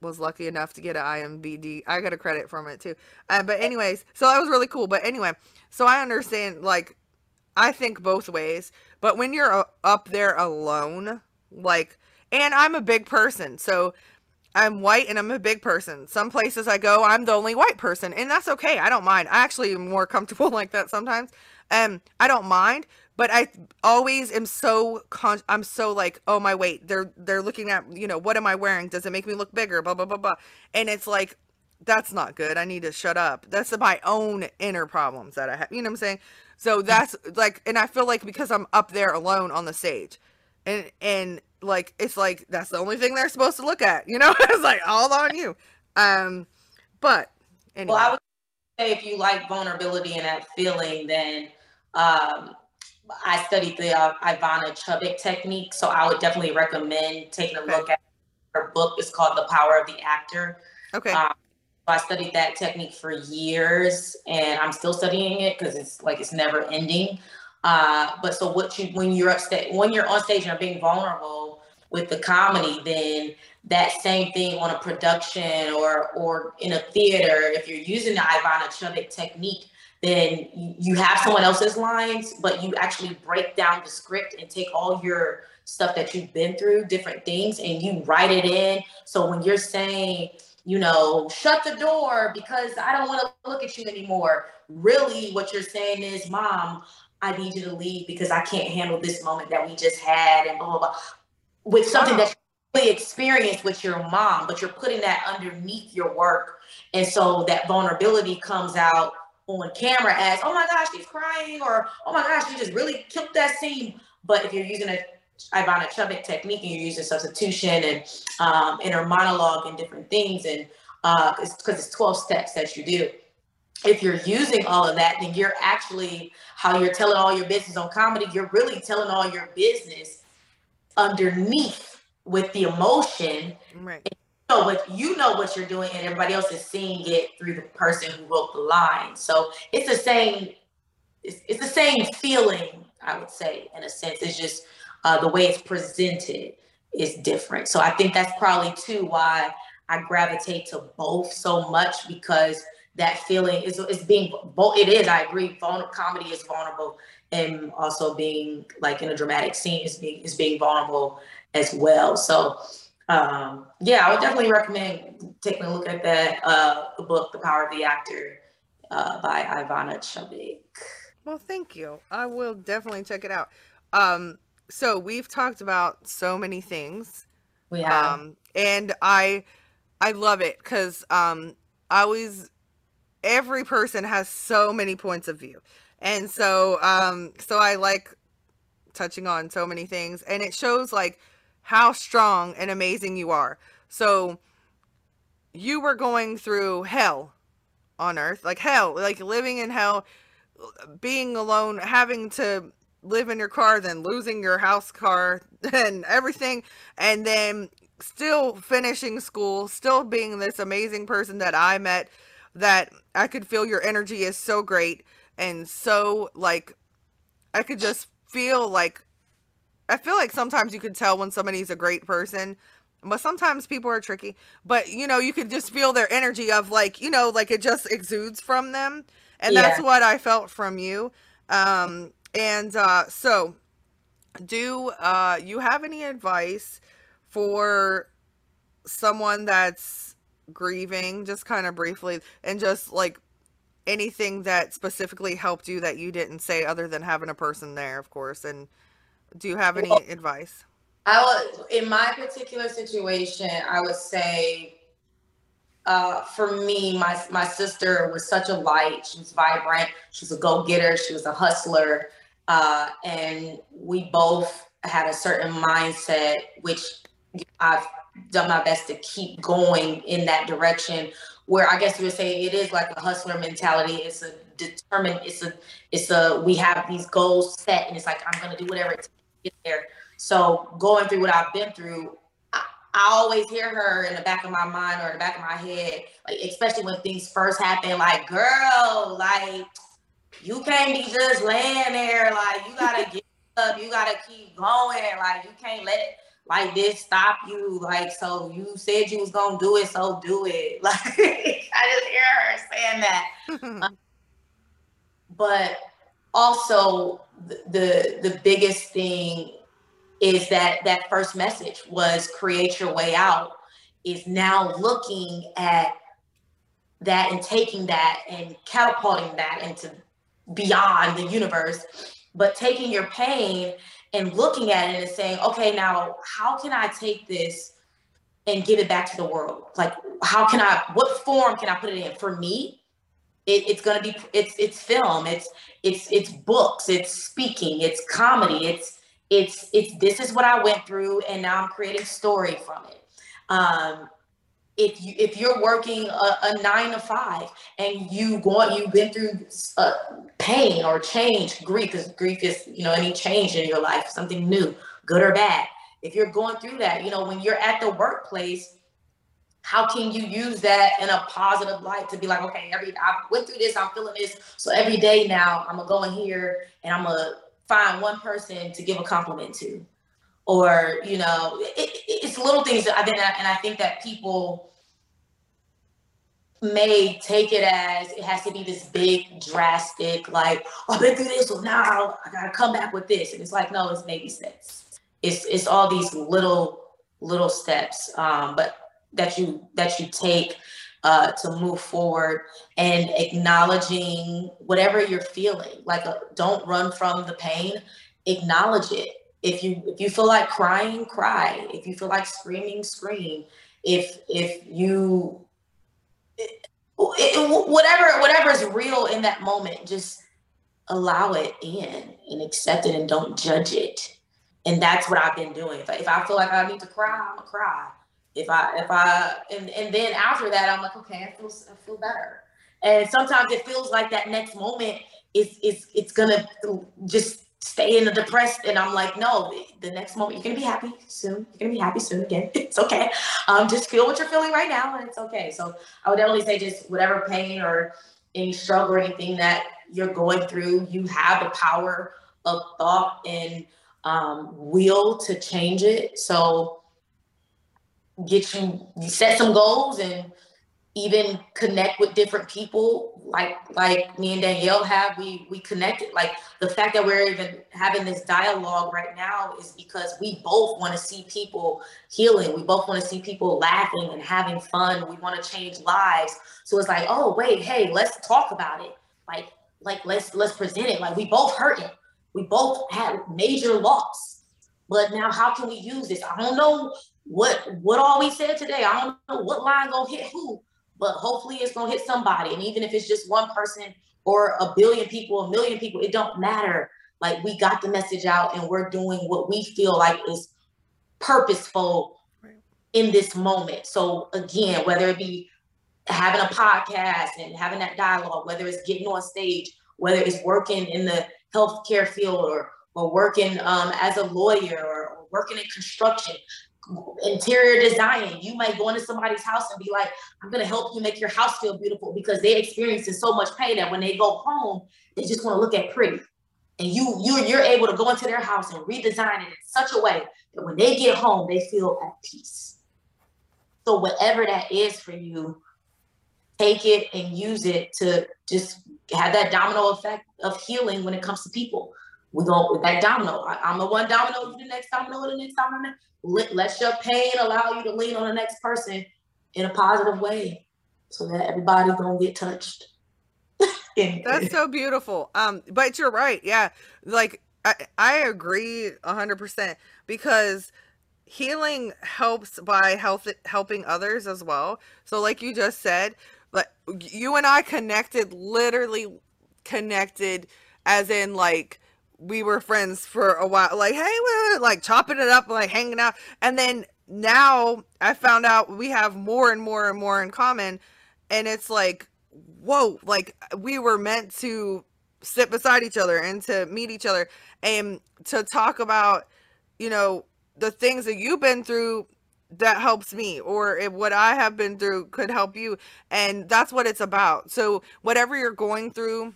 was lucky enough to get an IMBD. I got a credit from it too. Uh, but anyways, so that was really cool. But anyway, so I understand like I think both ways. But when you're uh, up there alone, like, and I'm a big person, so I'm white and I'm a big person. Some places I go, I'm the only white person, and that's okay. I don't mind. I actually am more comfortable like that sometimes. Um, I don't mind, but I always am so con- I'm so like, oh my weight. they're they're looking at you know what am I wearing? Does it make me look bigger? Blah blah blah blah. And it's like that's not good. I need to shut up. That's my own inner problems that I have. You know what I'm saying? So that's like, and I feel like because I'm up there alone on the stage, and and like it's like that's the only thing they're supposed to look at. You know, it's like all on you. Um, but anyway, Well, I would say if you like vulnerability and that feeling, then um, I studied the uh, Ivana Chubbuck technique, so I would definitely recommend taking a Okay. look at her book. It's called The Power of the Actor. okay, um, I studied that technique for years, and I'm still studying it because it's like it's never ending. Uh, but so what you when you're upstage when you're on stage and you're being vulnerable with the comedy, then that same thing on a production or or in a theater, if you're using the Ivana technique, then you you have someone else's lines, but you actually break down the script and take all your stuff that you've been through, different things, and you write it in. So when you're saying, you know, shut the door because I don't want to look at you anymore, really what you're saying is, Mom, I need you to leave because I can't handle this moment that we just had, and blah blah blah. With something Wow. that you really experienced with your mom, but you're putting that underneath your work, and so that vulnerability comes out on camera as, oh my gosh, she's crying, or oh my gosh, she just really killed that scene. But if you're using a Ivana Chubbuck technique and you're using substitution and um, inner monologue and different things, and uh, it's because it's 12 steps that you do. If you're using all of that, then you're actually how you're telling all your business on comedy. You're really telling all your business underneath with the emotion. Right, know what you know what you're doing and everybody else is seeing it through the person who wrote the line. So it's the same it's, it's the same feeling i would say in a sense. It's just uh, the way it's presented is different. So i think that's probably too why i gravitate to both so much because that feeling is, is being both it is i agree vulnerable comedy is vulnerable and also being like in a dramatic scene is being is being vulnerable as well so um, yeah, I would definitely recommend taking a look at that uh, the book, The Power of the Actor, uh, by Ivana Chubbuck. well, thank you. I will definitely check it out. Um, so we've talked about so many things. We have um and i i love it because um i always every person has so many points of view and so um so i like touching on so many things and it shows like how strong and amazing you are. So you were going through hell on earth like hell like living in hell being alone having to live in your car then losing your house car and everything and then still finishing school still being this amazing person that i met that i could feel your energy is so great and so like i could just feel like i feel like sometimes you could tell when somebody's a great person but sometimes people are tricky. But you know you could just feel their energy of like you know like it just exudes from them. And that's what i felt from you. Um and uh so do uh you have any advice for someone that's grieving, just kind of briefly, and just like anything that specifically helped you that you didn't say other than having a person there, of course. And do you have any well, advice? I would, in my particular situation, I would say, uh, for me, my my sister was such a light. She was vibrant. She was a go getter. She was a hustler, uh, and we both had a certain mindset, which I've done my best to keep going in that direction. Where I guess you would say it is like a hustler mentality. It's a determined. It's a. It's a. We have these goals set, and it's like I'm gonna do whatever it takes to get there. So going through what I've been through, I, I always hear her in the back of my mind or in the back of my head, like especially when things first happen. Like, girl, like you can't be just laying there. Like you gotta get up. You gotta keep going. Like you can't let like this stop you. Like, so you said you was gonna do it, so do it. Like I just hear her saying that. um, but also the the biggest thing is that that first message was create your way out is now looking at that and taking that and catapulting that into beyond the universe but taking your pain and looking at it and saying okay now how can i take this and give it back to the world like how can i what form can i put it in for me it, it's going to be it's it's film it's it's it's books it's speaking it's comedy it's it's it's this is what I went through, and now I'm creating story from it. Um, if you if you're working a, a, nine to five and you going you've been through uh, pain or change, grief because grief is you know any change in your life, something new, good or bad. If you're going through that, you know when you're at the workplace, how can you use that in a positive light to be like, okay, every I went through this, I'm feeling this, so every day now I'm gonna go in here and I'm gonna find one person to give a compliment to or you know it, it's little things that i think and i think that people may take it as it has to be this big drastic like oh, i've been through this so now i gotta come back with this and it's like no it's baby steps it's it's all these little little steps um, but that you that you take uh, to move forward and acknowledging whatever you're feeling. Like, uh, don't run from the pain. Acknowledge it. If you if you feel like crying, cry. If you feel like screaming, scream. If if you it, it, whatever whatever is real in that moment, just allow it in and accept it and don't judge it. And that's what I've been doing. If I, if I feel like I need to cry, I'm gonna cry if I if I and and then after that I'm like okay I feel I feel better and sometimes it feels like that next moment is is it's gonna just stay in the depressed and I'm like no the next moment you're gonna be happy soon. You're gonna be happy soon again. It's okay. Um just feel what you're feeling right now and it's okay. So I would definitely say just whatever pain or any struggle or anything that you're going through you have the power of thought and um, will to change it. So get you, set some goals and even connect with different people like like me and Danielle have we we connected. Like the fact that we're even having this dialogue right now is because we both want to see people healing. We both want to see people laughing and having fun. We want to change lives. So it's like oh wait hey let's talk about it. Like like let's let's present it. Like we both hurt it we both had major loss. But now how can we use this? I don't know what what all we said today. I don't know what line gonna hit who, but hopefully it's gonna hit somebody. And even if it's just one person or a billion people, a million people, it don't matter. Like we got the message out and we're doing what we feel like is purposeful in this moment. So again, whether it be having a podcast and having that dialogue, whether it's getting on stage, whether it's working in the healthcare field or or working um, as a lawyer or, or working in construction, interior design. You might go into somebody's house and be like, I'm gonna help you make your house feel beautiful because they experiencing so much pain that when they go home, they just want to look at pretty. And you you you're able to go into their house and redesign it in such a way that when they get home, they feel at peace. So whatever that is for you, take it and use it to just have that domino effect of healing when it comes to people. We go with that domino. I, am the one domino, you the next domino, the next domino. Let, let your pain allow you to lean on the next person in a positive way so that everybody gonna get touched. That's so beautiful. Um, but you're right. Yeah. Like I, I agree hundred percent because healing helps by health helping others as well. So like you just said, like you and I connected literally connected as in like we were friends for a while like hey we're like chopping it up like hanging out. And then now I found out we have more and more and more in common. And it's like whoa like we were meant to sit beside each other and to meet each other and to talk about you know the things that you've been through that helps me or if what I have been through could help you. And that's what it's about. So whatever you're going through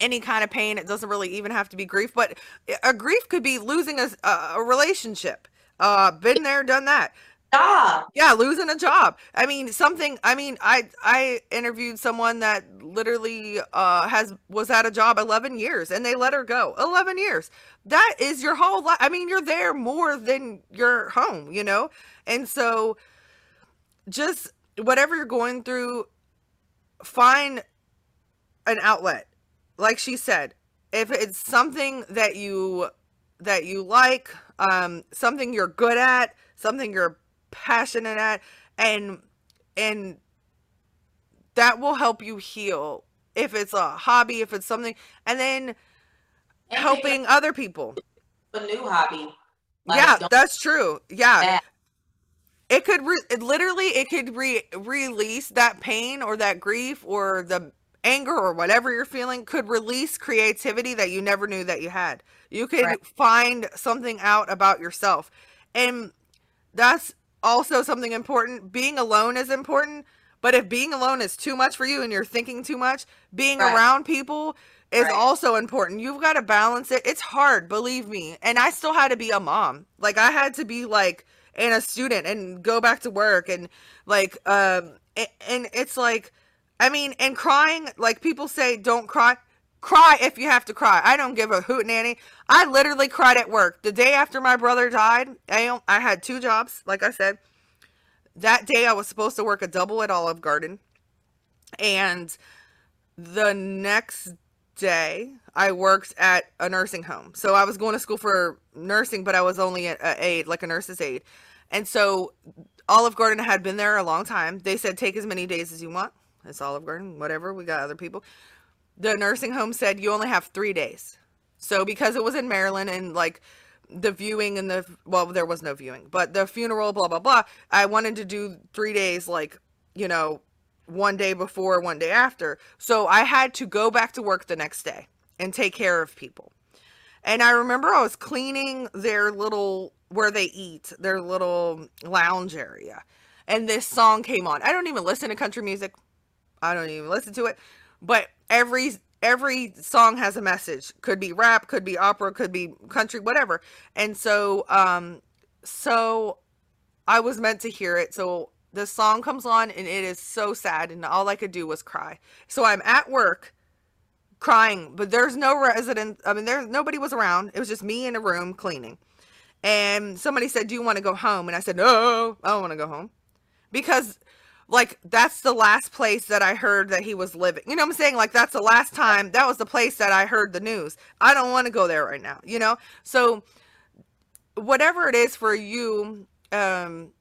any kind of pain it doesn't really even have to be grief but a grief could be losing a, a relationship uh been there done that job. Yeah, losing a job. I mean, something. I mean, I I interviewed someone that literally uh has was at a job 11 years and they let her go. 11 years. That is your whole life. I mean, you're there more than your home, you know. And so, just whatever you're going through, find an outlet. Like she said, if it's something that you that you like, um, something you're good at, something you're passionate at and and that will help you heal if it's a hobby if it's something and then and helping other people. A new hobby. Like, yeah that's true. Yeah. It could re- it literally it could re- release that pain or that grief or the anger or whatever you're feeling could release creativity that you never knew that you had you could right. find something out about yourself and that's also something important. Being alone is important, but if being alone is too much for you and you're thinking too much, being right. around people is right. also important. You've got to balance it. It's hard, believe me. And I still had to be a mom. Like I had to be like and a student and go back to work and like um and it's like I mean, and crying, like people say don't cry. Cry if you have to cry. I don't give a hoot nanny. I literally cried at work. The day after my brother died, I, I had two jobs, like I said. That day I was supposed to work a double at Olive Garden. And the next day I worked at a nursing home. So I was going to school for nursing, but I was only an aide, like a nurse's aide. And so Olive Garden had been there a long time. They said, take as many days as you want. It's Olive Garden, whatever. We got other people the nursing home said you only have three days. So because it was in Maryland and like the viewing and the well, there was no viewing, but the funeral, blah blah blah. I wanted to do three days, like you know, one day before, one day after. So I had to go back to work the next day and take care of people. And I remember I was cleaning their little where they eat, their little lounge area. And this song came on. I don't even listen to country music. I don't even listen to it. But every every song has a message. Could be rap could be opera could be country whatever. And so um so i was meant to hear it. So the song comes on and it is so sad and all i could do was cry. So i'm at work crying but there's no resident i mean there's nobody was around. It was just me in a room cleaning. And somebody said do you want to go home? And i said no i don't want to go home. Because like that's the last place that I heard that he was living. You know what I'm saying? Like that's the last time that was the place that I heard the news. I don't want to go there right now, you know? So whatever it is for you, um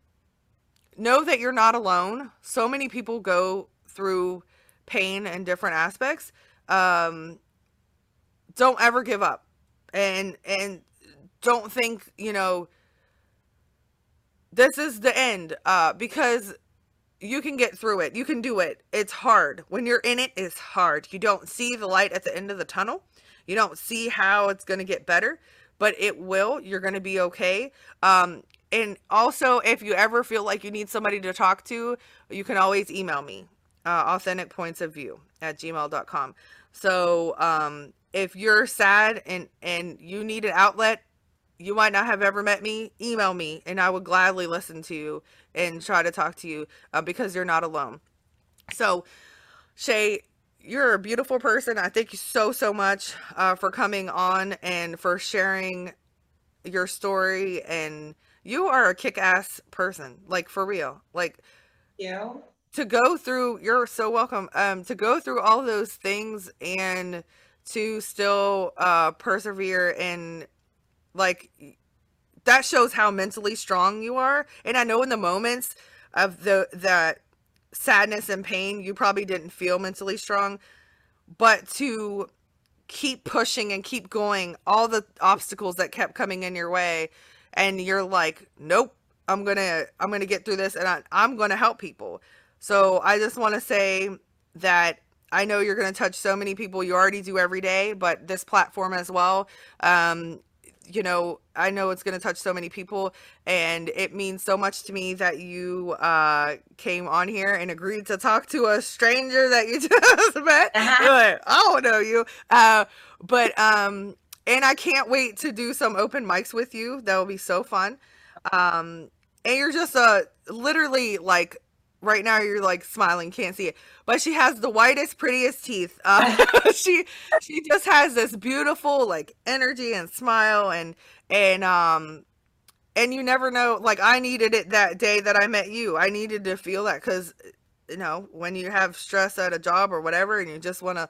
know that you're not alone. So many people go through pain and different aspects. Um don't ever give up. And and don't think, you know, this is the end uh because you can get through it. You can do it. It's hard. When you're in it, it's hard. You don't see the light at the end of the tunnel. You don't see how it's going to get better, but it will. You're going to be okay. Um, and also, if you ever feel like you need somebody to talk to, you can always email me, uh, authentic points of view at gmail.com. So, um, if you're sad and, and you need an outlet, you might not have ever met me, email me and I would gladly listen to you and try to talk to you uh, because you're not alone. So, Shay, you're a beautiful person. I thank you so so much uh, for coming on and for sharing your story. And you are a kick-ass person, like for real. Like, Yeah. to go through. You're so welcome. Um, to go through all those things and to still uh persevere and like that shows how mentally strong you are. And I know in the moments of the that sadness and pain, you probably didn't feel mentally strong, but to keep pushing and keep going, all the obstacles that kept coming in your way, and you're like, nope, I'm gonna I'm gonna get through this, and I, I'm gonna help people. So I just want to say that I know you're going to touch so many people. You already do every day, but this platform as well. Um, you know, I know it's going to touch so many people, and it means so much to me that you uh, came on here and agreed to talk to a stranger that you just met. Uh-huh. Like, I don't know you, uh, but um, and I can't wait to do some open mics with you. That will be so fun. Um, and you're just uh literally like right now you're like smiling can't see it but she has the whitest prettiest teeth uh, she she just has this beautiful like energy and smile and and um and you never know like i needed it that day that i met you i needed to feel that because you know when you have stress at a job or whatever and you just want to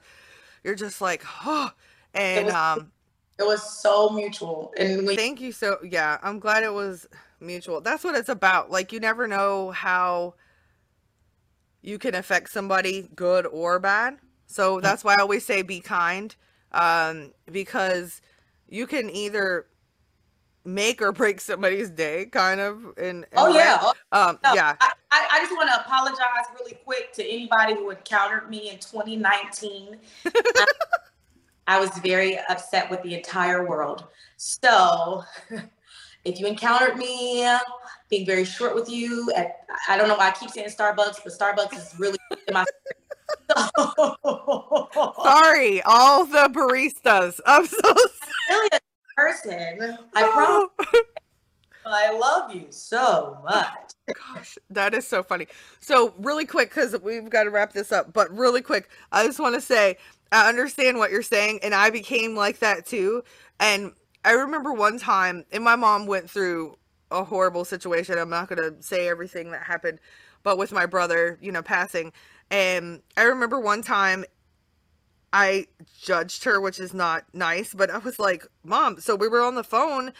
you're just like oh and was- um It was so mutual. And we Thank you so yeah, I'm glad it was mutual. That's what it's about. Like you never know how you can affect somebody good or bad. So that's why I always say be kind um because you can either make or break somebody's day kind of in, in Oh yeah. Oh, um no. yeah I, I I just want to apologize really quick to anybody who encountered me in 2019. I, I was very upset with the entire world. So if you encountered me being very short with you at I don't know why I keep saying Starbucks, but Starbucks is really in my sorry all the baristas. I'm so really a person. I oh. promise I love you so much. Gosh, that is so funny. So, really quick, because we've got to wrap this up, but really quick, I just want to say I understand what you're saying, and I became like that too. And I remember one time, and my mom went through a horrible situation. I'm not going to say everything that happened, but with my brother, you know, passing. And I remember one time I judged her, which is not nice, but I was like, Mom, so we were on the phone,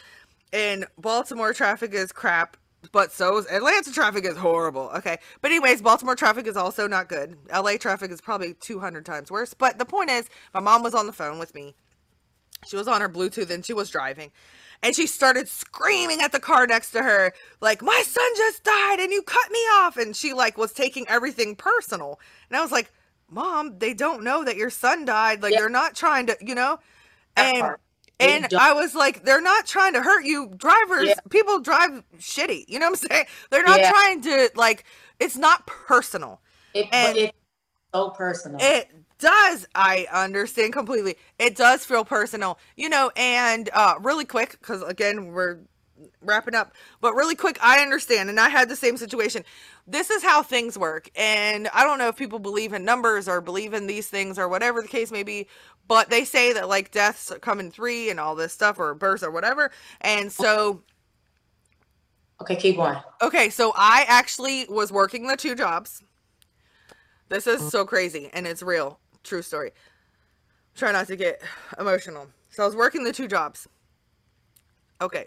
and Baltimore traffic is crap but so is Atlanta traffic is horrible. Okay. But anyways, Baltimore traffic is also not good. LA traffic is probably 200 times worse. But the point is, my mom was on the phone with me. She was on her Bluetooth and she was driving. And she started screaming at the car next to her, like, my son just died and you cut me off. And she like was taking everything personal. And I was like, Mom, they don't know that your son died. Like Yeah. they're not trying to, you know? That And part. And I was like, they're not trying to hurt you. Drivers, Yeah. people drive shitty. You know what I'm saying? They're not Yeah. trying to like. It's not personal. It, and- it's so personal. It does. I understand completely. It does feel personal. You know, and uh, really quick because again we're wrapping up. But really quick, I understand, and I had the same situation. This is how things work, and I don't know if people believe in numbers or believe in these things or whatever the case may be. But they say that like deaths come in three and all this stuff, or births or whatever. And so, okay, keep going. okay, so I actually was working the two jobs. This is so crazy, and it's real, true story. Try not to get emotional. So I was working the two jobs. Okay.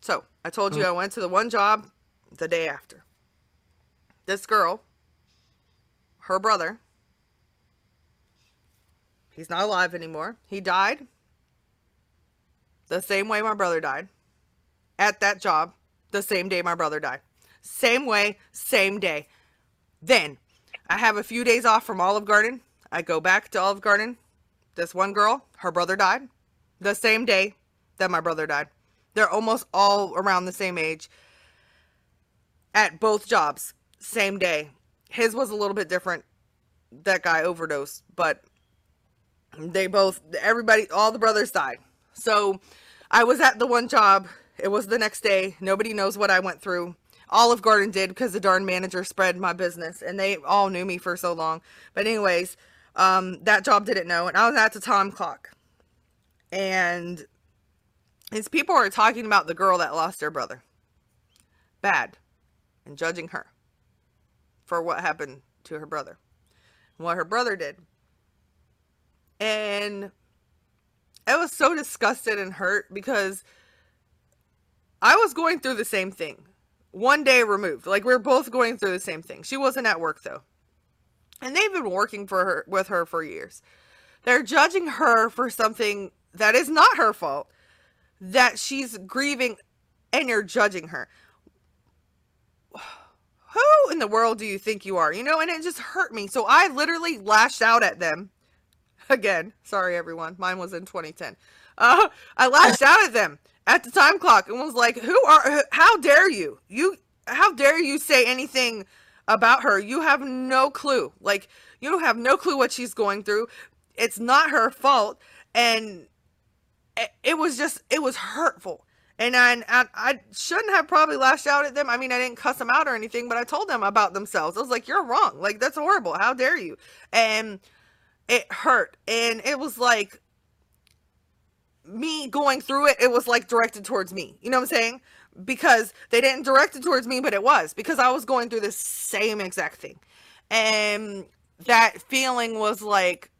So I told you mm. I went to the one job the day after. This girl, her brother, he's not alive anymore. He died the same way my brother died at that job the same day my brother died. Same way, same day. Then I have a few days off from Olive Garden. I go back to Olive Garden. This one girl, her brother died the same day that my brother died. They're almost all around the same age at both jobs, same day. His was a little bit different. That guy overdosed, but they both, everybody, all the brothers died. So I was at the one job. It was the next day. Nobody knows what I went through. Olive Garden did because the darn manager spread my business and they all knew me for so long. But, anyways, um, that job didn't know, and I was at the time clock, and his people are talking about the girl that lost her brother, bad, and judging her for what happened to her brother, And what her brother did, and I was so disgusted and hurt because I was going through the same thing. One day removed. Like we are both going through the same thing. She wasn't at work though. And they've been working for her with her for years. They're judging her for something that is not her fault. That she's grieving and you're judging her. Who in the world do you think you are? You know, and it just hurt me. So I literally lashed out at them. Again, sorry everyone. Mine was in 2010. Uh, I lashed out at them at the time clock and was like, "Who are? How dare you? You? How dare you say anything about her? You have no clue. Like you have no clue what she's going through. It's not her fault." And it, was just, it was hurtful. And I, I shouldn't have probably lashed out at them. I mean, I didn't cuss them out or anything, but I told them about themselves. I was like, "You're wrong. Like that's horrible. How dare you?" And it hurt, and it was like me going through it, it was like directed towards me. You know what I'm saying? Because they didn't direct it towards me, but it was because I was going through the same exact thing. And that feeling was like,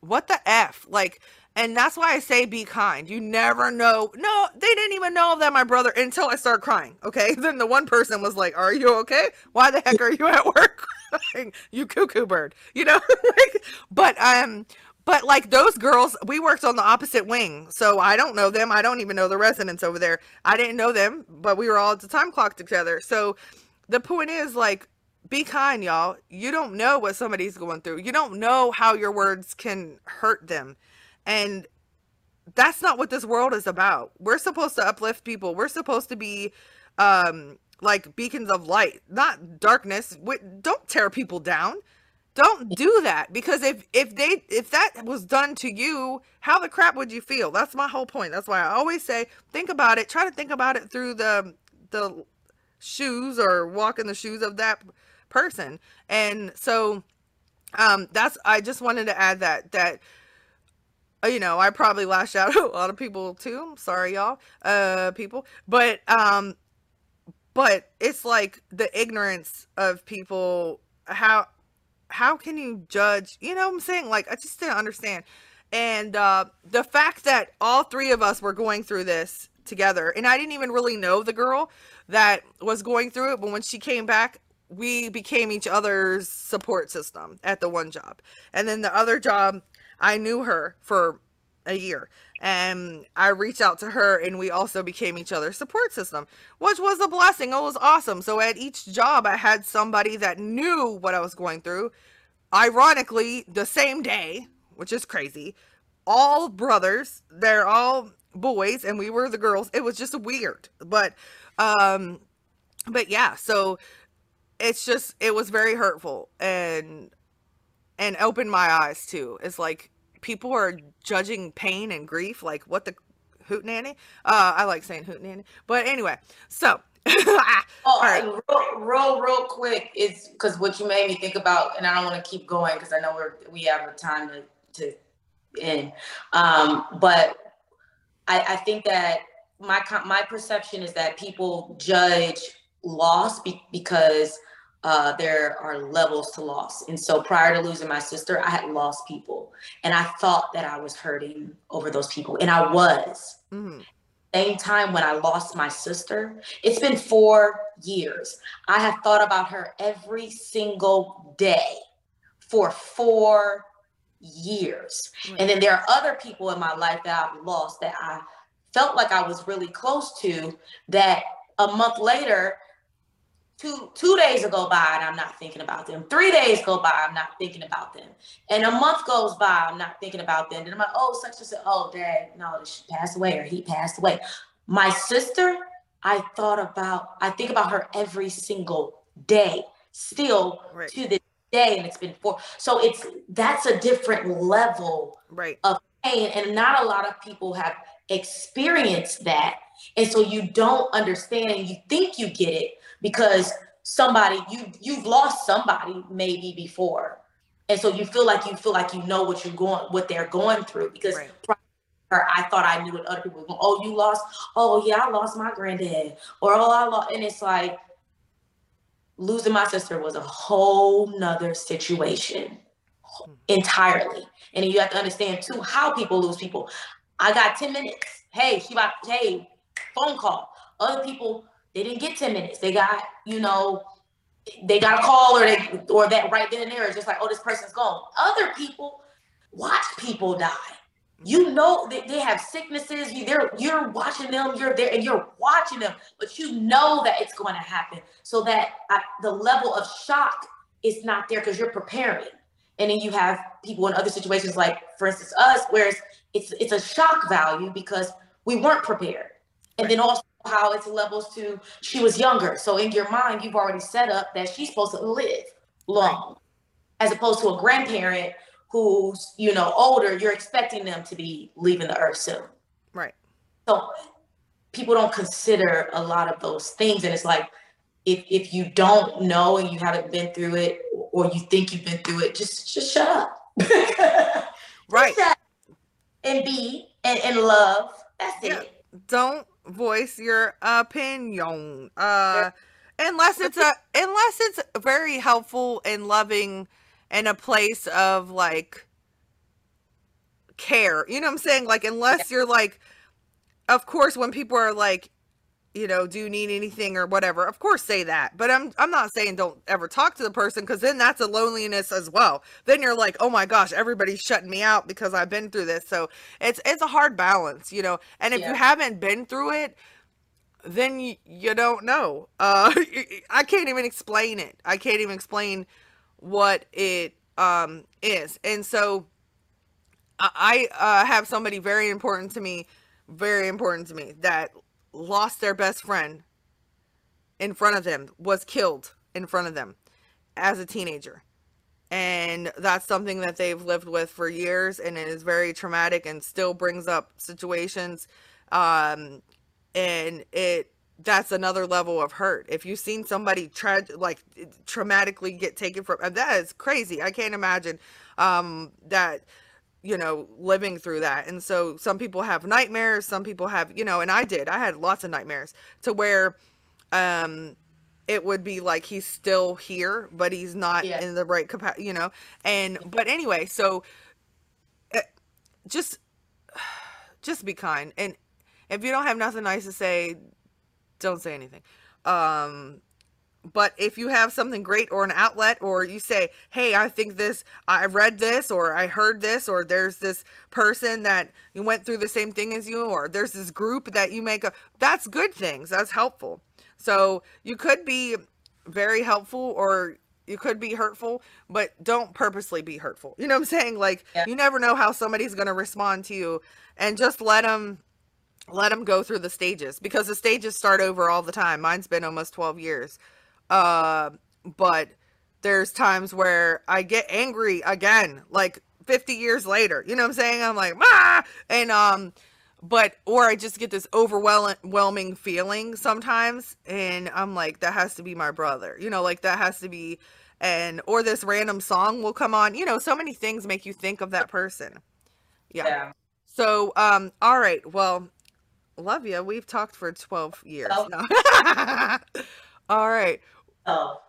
what the F? Like, and that's why I say be kind. You never know. No, they didn't even know that my brother until I started crying. Okay. Then the one person was like, Are you okay? Why the heck are you at work crying? You cuckoo bird. You know? like, but um but like those girls, we worked on the opposite wing. So I don't know them. I don't even know the residents over there. I didn't know them, but we were all at the time clock together. So the point is like be kind, y'all. You don't know what somebody's going through. You don't know how your words can hurt them. And that's not what this world is about. We're supposed to uplift people. We're supposed to be um like beacons of light, not darkness. Don't tear people down don't do that because if if they if that was done to you how the crap would you feel? That's my whole point. That's why i always say think about it try to think about it through the the shoes or walk in the shoes of that person. And so um that's i just wanted to add that that uh, you know i probably lash out a lot of people too. Sorry y'all uh people. But um but it's like the ignorance of people how how can you judge? You know what I'm saying? Like, I just didn't understand. And uh, the fact that all three of us were going through this together, and I didn't even really know the girl that was going through it, but when she came back, we became each other's support system at the one job. And then the other job, I knew her for a year and I reached out to her and we also became each other's support system, which was a blessing. It was awesome. So at each job, I had somebody that knew what I was going through. Ironically, the same day, which is crazy, all brothers, they're all boys and we were the girls. It was just weird. But um but yeah, so it's just it was very hurtful and and opened my eyes too. It's like people are judging pain and grief like what the hoot nanny uh i like saying hoot nanny but anyway so oh, all right real, real real quick is because what you made me think about and i don't want to keep going because i know we're we have a time to to end. Um but i i think that my my perception is that people judge loss be, because uh, there are levels to loss. And so prior to losing my sister, I had lost people. And I thought that I was hurting over those people. And I was. Mm-hmm. Same time when I lost my sister, it's been four years. I have thought about her every single day for four years. Right. And then there are other people in my life that I've lost that I felt like I was really close to that a month later two two days go by and I'm not thinking about them. Three days go by, I'm not thinking about them. And a month goes by, I'm not thinking about them. And I'm like, oh, such and such, oh, dad, no, she passed away or he passed away. My sister, I thought about, I think about her every single day, still right. to this day, and it's been four. So it's that's a different level right. of pain, and not a lot of people have experienced that. And so you don't understand, you think you get it, because somebody you you've lost somebody maybe before and so you feel like you feel like you know what you're going, what they're going through because. Right. I thought I knew what other people were going. Oh, you lost. Oh, yeah, I lost my granddad. Or oh, I lost. And it's like losing my sister was a whole nother situation Hmm. entirely. And you have to understand too how people lose people. I got 10 minutes. Hey, she about, hey, phone call. Other people, they didn't get 10 minutes. They got, you know, they got a call or they or that right then and there is just like, oh, this person's gone. Other people watch people die. You know that they have sicknesses. You they're you're watching them. You're there and you're watching them, but you know that it's going to happen. So that uh, the level of shock is not there because you're preparing. And then you have people in other situations, like for instance us, where it's it's, it's a shock value because we weren't prepared. And then also how it's levels to she was younger. So in your mind, you've already set up that she's supposed to live long, as opposed to a grandparent who's you know older. You're expecting them to be leaving the earth soon. Right. So people don't consider a lot of those things, and it's like if if you don't know and you haven't been through it, or you think you've been through it, just just shut up. Right. Shut up and be and, and love. That's Yeah. it. Don't voice your opinion. Uh unless it's a unless it's very helpful and loving and a place of like care. You know what I'm saying? Like unless you're like of course when people are like you know, do you need anything or whatever? Of course say that. But I'm I'm not saying don't ever talk to the person cuz then that's a loneliness as well. Then you're like, "Oh my gosh, everybody's shutting me out because I've been through this." So it's it's a hard balance, you know. And if Yeah. you haven't been through it, then you, you don't know. Uh I can't even explain it. I can't even explain what it um is. And so I I, uh, have somebody very important to me, very important to me that lost their best friend in front of them, was killed in front of them as a teenager. And that's something that they've lived with for years and it is very traumatic and still brings up situations um and it that's another level of hurt. If you've seen somebody tra- like traumatically get taken from and that is crazy. I can't imagine um that you know living through that. And so some people have nightmares some people have you know and i did i had lots of nightmares to where um it would be like he's still here but he's not Yeah. in the right capacity you know? And but anyway so uh, just just be kind. And if you don't have nothing nice to say don't say anything. Um but if you have something great or an outlet or you say hey i think this i read this or i heard this or there's this person that you went through the same thing as you or there's this group that you make a that's good things that's helpful. So you could be very helpful or you could be hurtful but don't purposely be hurtful. You know what i'm saying? Like Yeah. you never know how somebody's going to respond to you and just let them let them go through the stages because the stages start over all the time. Mine's been almost 12 years uh, but there's times where I get angry again, like 50 years later. You know what I'm saying? I'm like, ah, and um, but or I just get this overwhelming feeling sometimes, and I'm like, that has to be my brother. You know, like that has to be, and or this random song will come on. You know, so many things make you think of that person. Yeah. Yeah. So, um, all right. Well, love you. We've talked for 12 years. Oh. No. all right. Oh,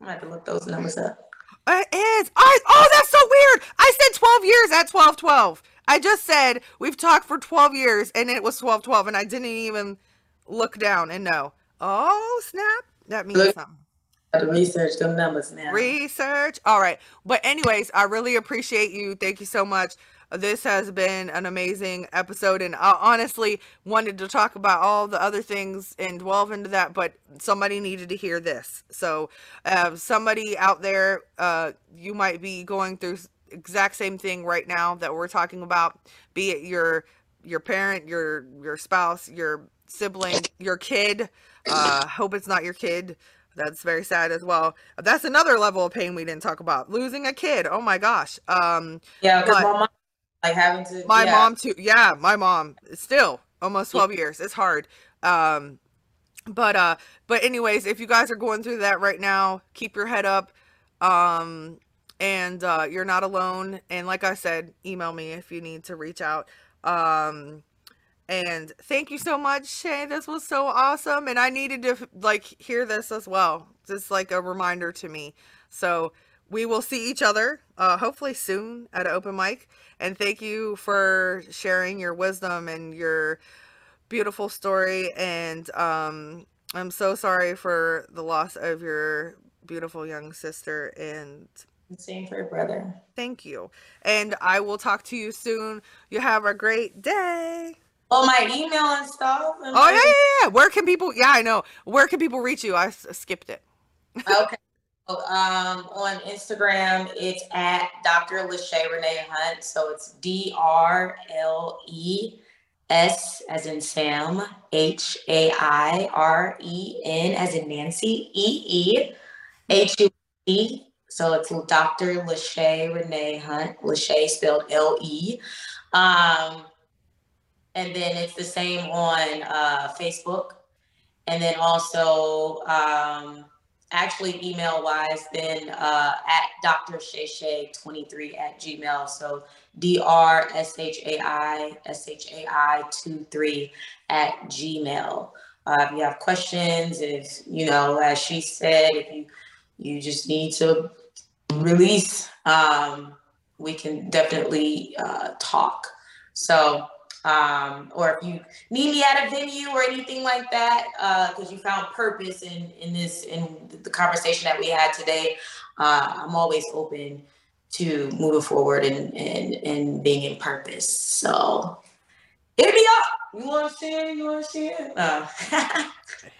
I'm gonna have to look those numbers up. Uh, it is. I, oh, that's so weird. I said 12 years at 12 12. I just said we've talked for 12 years and it was 12 12 and I didn't even look down and know. Oh, snap. That means Look. something. To research them numbers now. Research. All right. But, anyways, I really appreciate you. Thank you so much. This has been an amazing episode, and I honestly wanted to talk about all the other things and delve into that, but somebody needed to hear this. So, uh, somebody out there, uh, you might be going through exact same thing right now that we're talking about, be it your your parent, your your spouse, your sibling, your kid. Uh, hope it's not your kid. That's very sad as well. That's another level of pain we didn't talk about. Losing a kid. Oh my gosh. Um, Yeah, because my mom like having to. my yeah. mom too. Yeah, my mom. Still almost 12 years. It's hard. Um, but uh, but anyways, if you guys are going through that right now, keep your head up. Um, and uh, you're not alone. And like I said, email me if you need to reach out. Um, and thank you so much, Shay. This was so awesome. And I needed to like hear this as well. Just like a reminder to me. So we will see each other uh, hopefully soon at an open mic. And thank you for sharing your wisdom and your beautiful story. And um, I'm so sorry for the loss of your beautiful young sister. And same for your brother. Thank you. And I will talk to you soon. You have a great day. Oh, my email and stuff. And oh, yeah, yeah, yeah. Where can people, yeah, I know. Where can people reach you? I skipped it. okay. Um, on Instagram, it's at Dr. Leshai Renee Hunt. So it's D R L E S as in Sam, H A I R E N as in Nancy, E E H U E. So it's Dr. Leshai Renee Hunt, Leshai spelled L E. Um, and then it's the same on uh, Facebook. And then also, um, actually email wise, then uh, at Dr. Shay 23 at Gmail. So D R S H A I S H A I 23 at Gmail. Uh, if you have questions, if you know, as she said, if you you just need to release, um, we can definitely uh, talk. So um, or if you need me at a venue or anything like that, because uh, you found purpose in in this in the conversation that we had today, uh, I'm always open to moving forward and and and being in purpose. So hit me up. You want to see it? You want to see it? Uh.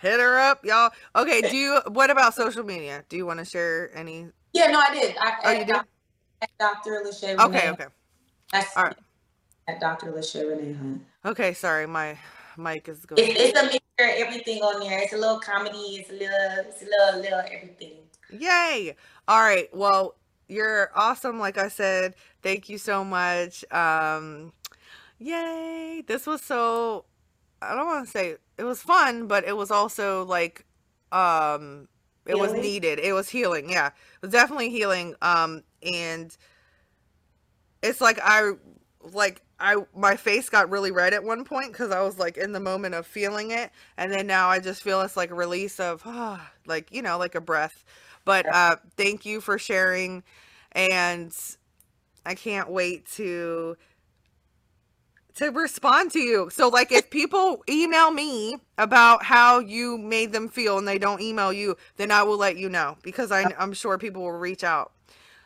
hit her up, y'all. Okay. Do you? What about social media? Do you want to share any? Yeah. No, I did. I, oh, you did. Dr. Leshai. Okay. Okay. That's, All right at Dr. Leshai Renee Hunt. Okay, sorry, my mic is going. It's, it's a mixture, everything on there. It's a little comedy. It's a little, it's a little, little everything. Yay! All right. Well, you're awesome. Like I said, thank you so much. Um, yay! This was so. I don't want to say it was fun, but it was also like, um, it healing? was needed. It was healing. Yeah, it was definitely healing. Um, and it's like I like I my face got really red at one point because I was like in the moment of feeling it, and then now I just feel it's like a release of ah, like you know like a breath. But uh, thank you for sharing, and I can't wait to to respond to you. So like if people email me about how you made them feel and they don't email you, then I will let you know because I, I'm sure people will reach out.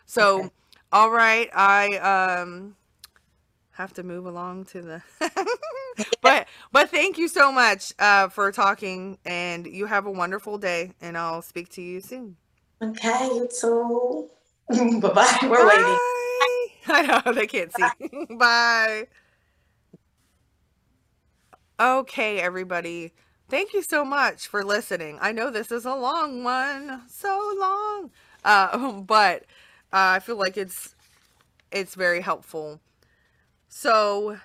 So okay. all right, I um have to move along to the but but thank you so much uh, for talking and you have a wonderful day and i'll speak to you soon. Okay you too bye-bye. We're bye. waiting. I know they can't see. Bye. Okay everybody. Thank you so much for listening. I know this is a long one. So long. Uh, but uh, i feel like it's it's very helpful so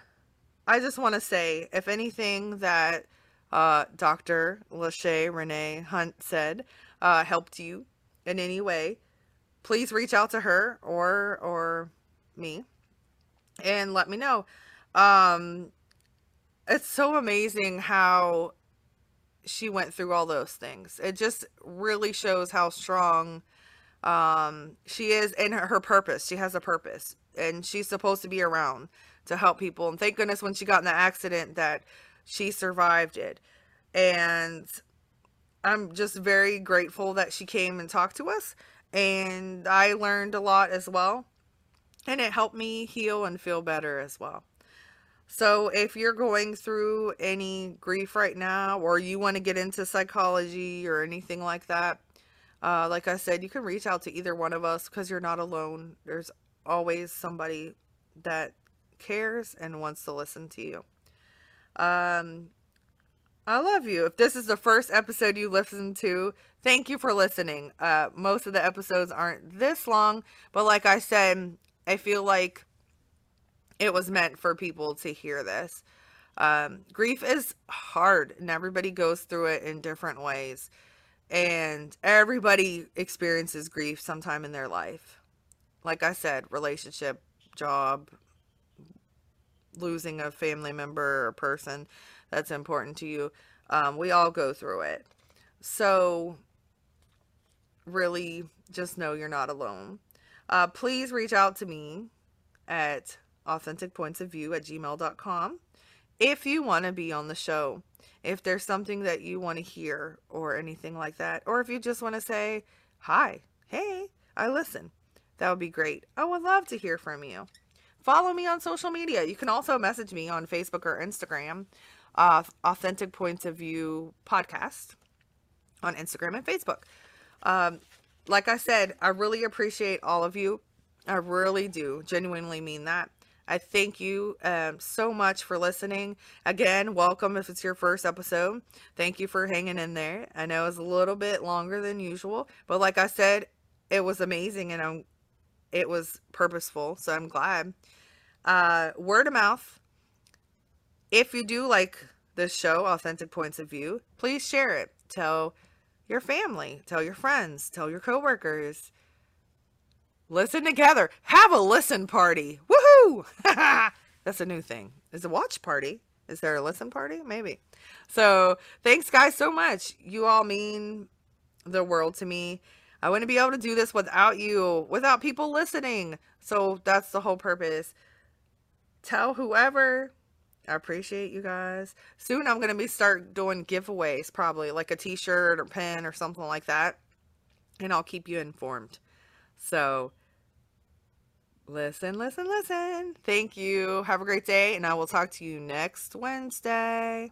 I just want to say, if anything that uh, Dr. Leshai Renee Hunt said uh, helped you in any way, please reach out to her or or me and let me know. Um, it's so amazing how she went through all those things. It just really shows how strong um, she is in her, her purpose. She has a purpose and she's supposed to be around to help people. And thank goodness when she got in the accident that she survived it. And I'm just very grateful that she came and talked to us. And I learned a lot as well. And it helped me heal and feel better as well. So if you're going through any grief right now, or you want to get into psychology or anything like that, uh, like I said, you can reach out to either one of us because you're not alone. There's always somebody that cares and wants to listen to you. Um, I love you. If this is the first episode you listen to, thank you for listening. Uh, most of the episodes aren't this long, but like I said, I feel like it was meant for people to hear this. Um, grief is hard and everybody goes through it in different ways. And everybody experiences grief sometime in their life. like I said, relationship, job, losing a family member or person that's important to you. Um, we all go through it. So, really, just know you're not alone. Uh, please reach out to me at authenticpointsofview at gmail.com if you want to be on the show. If there's something that you want to hear or anything like that, or if you just want to say, hi, hey, I listen, that would be great. I would love to hear from you. Follow me on social media. You can also message me on Facebook or Instagram, uh, Authentic Points of View podcast on Instagram and Facebook. Um, like I said, I really appreciate all of you. I really do genuinely mean that. I thank you um, so much for listening. Again, welcome if it's your first episode. Thank you for hanging in there. I know it's a little bit longer than usual, but like I said, it was amazing and I'm, it was purposeful. So I'm glad. Uh, word of mouth. If you do like this show, Authentic Points of View, please share it. Tell your family, tell your friends, tell your coworkers. Listen together. Have a listen party. Woohoo! That's a new thing. Is a watch party? Is there a listen party? Maybe. So, thanks guys so much. You all mean the world to me. I wouldn't be able to do this without you, without people listening. So, that's the whole purpose. Tell whoever I appreciate you guys. Soon I'm going to be start doing giveaways, probably like a t-shirt or pen or something like that. And I'll keep you informed. So listen, listen, listen. Thank you. Have a great day. And I will talk to you next Wednesday.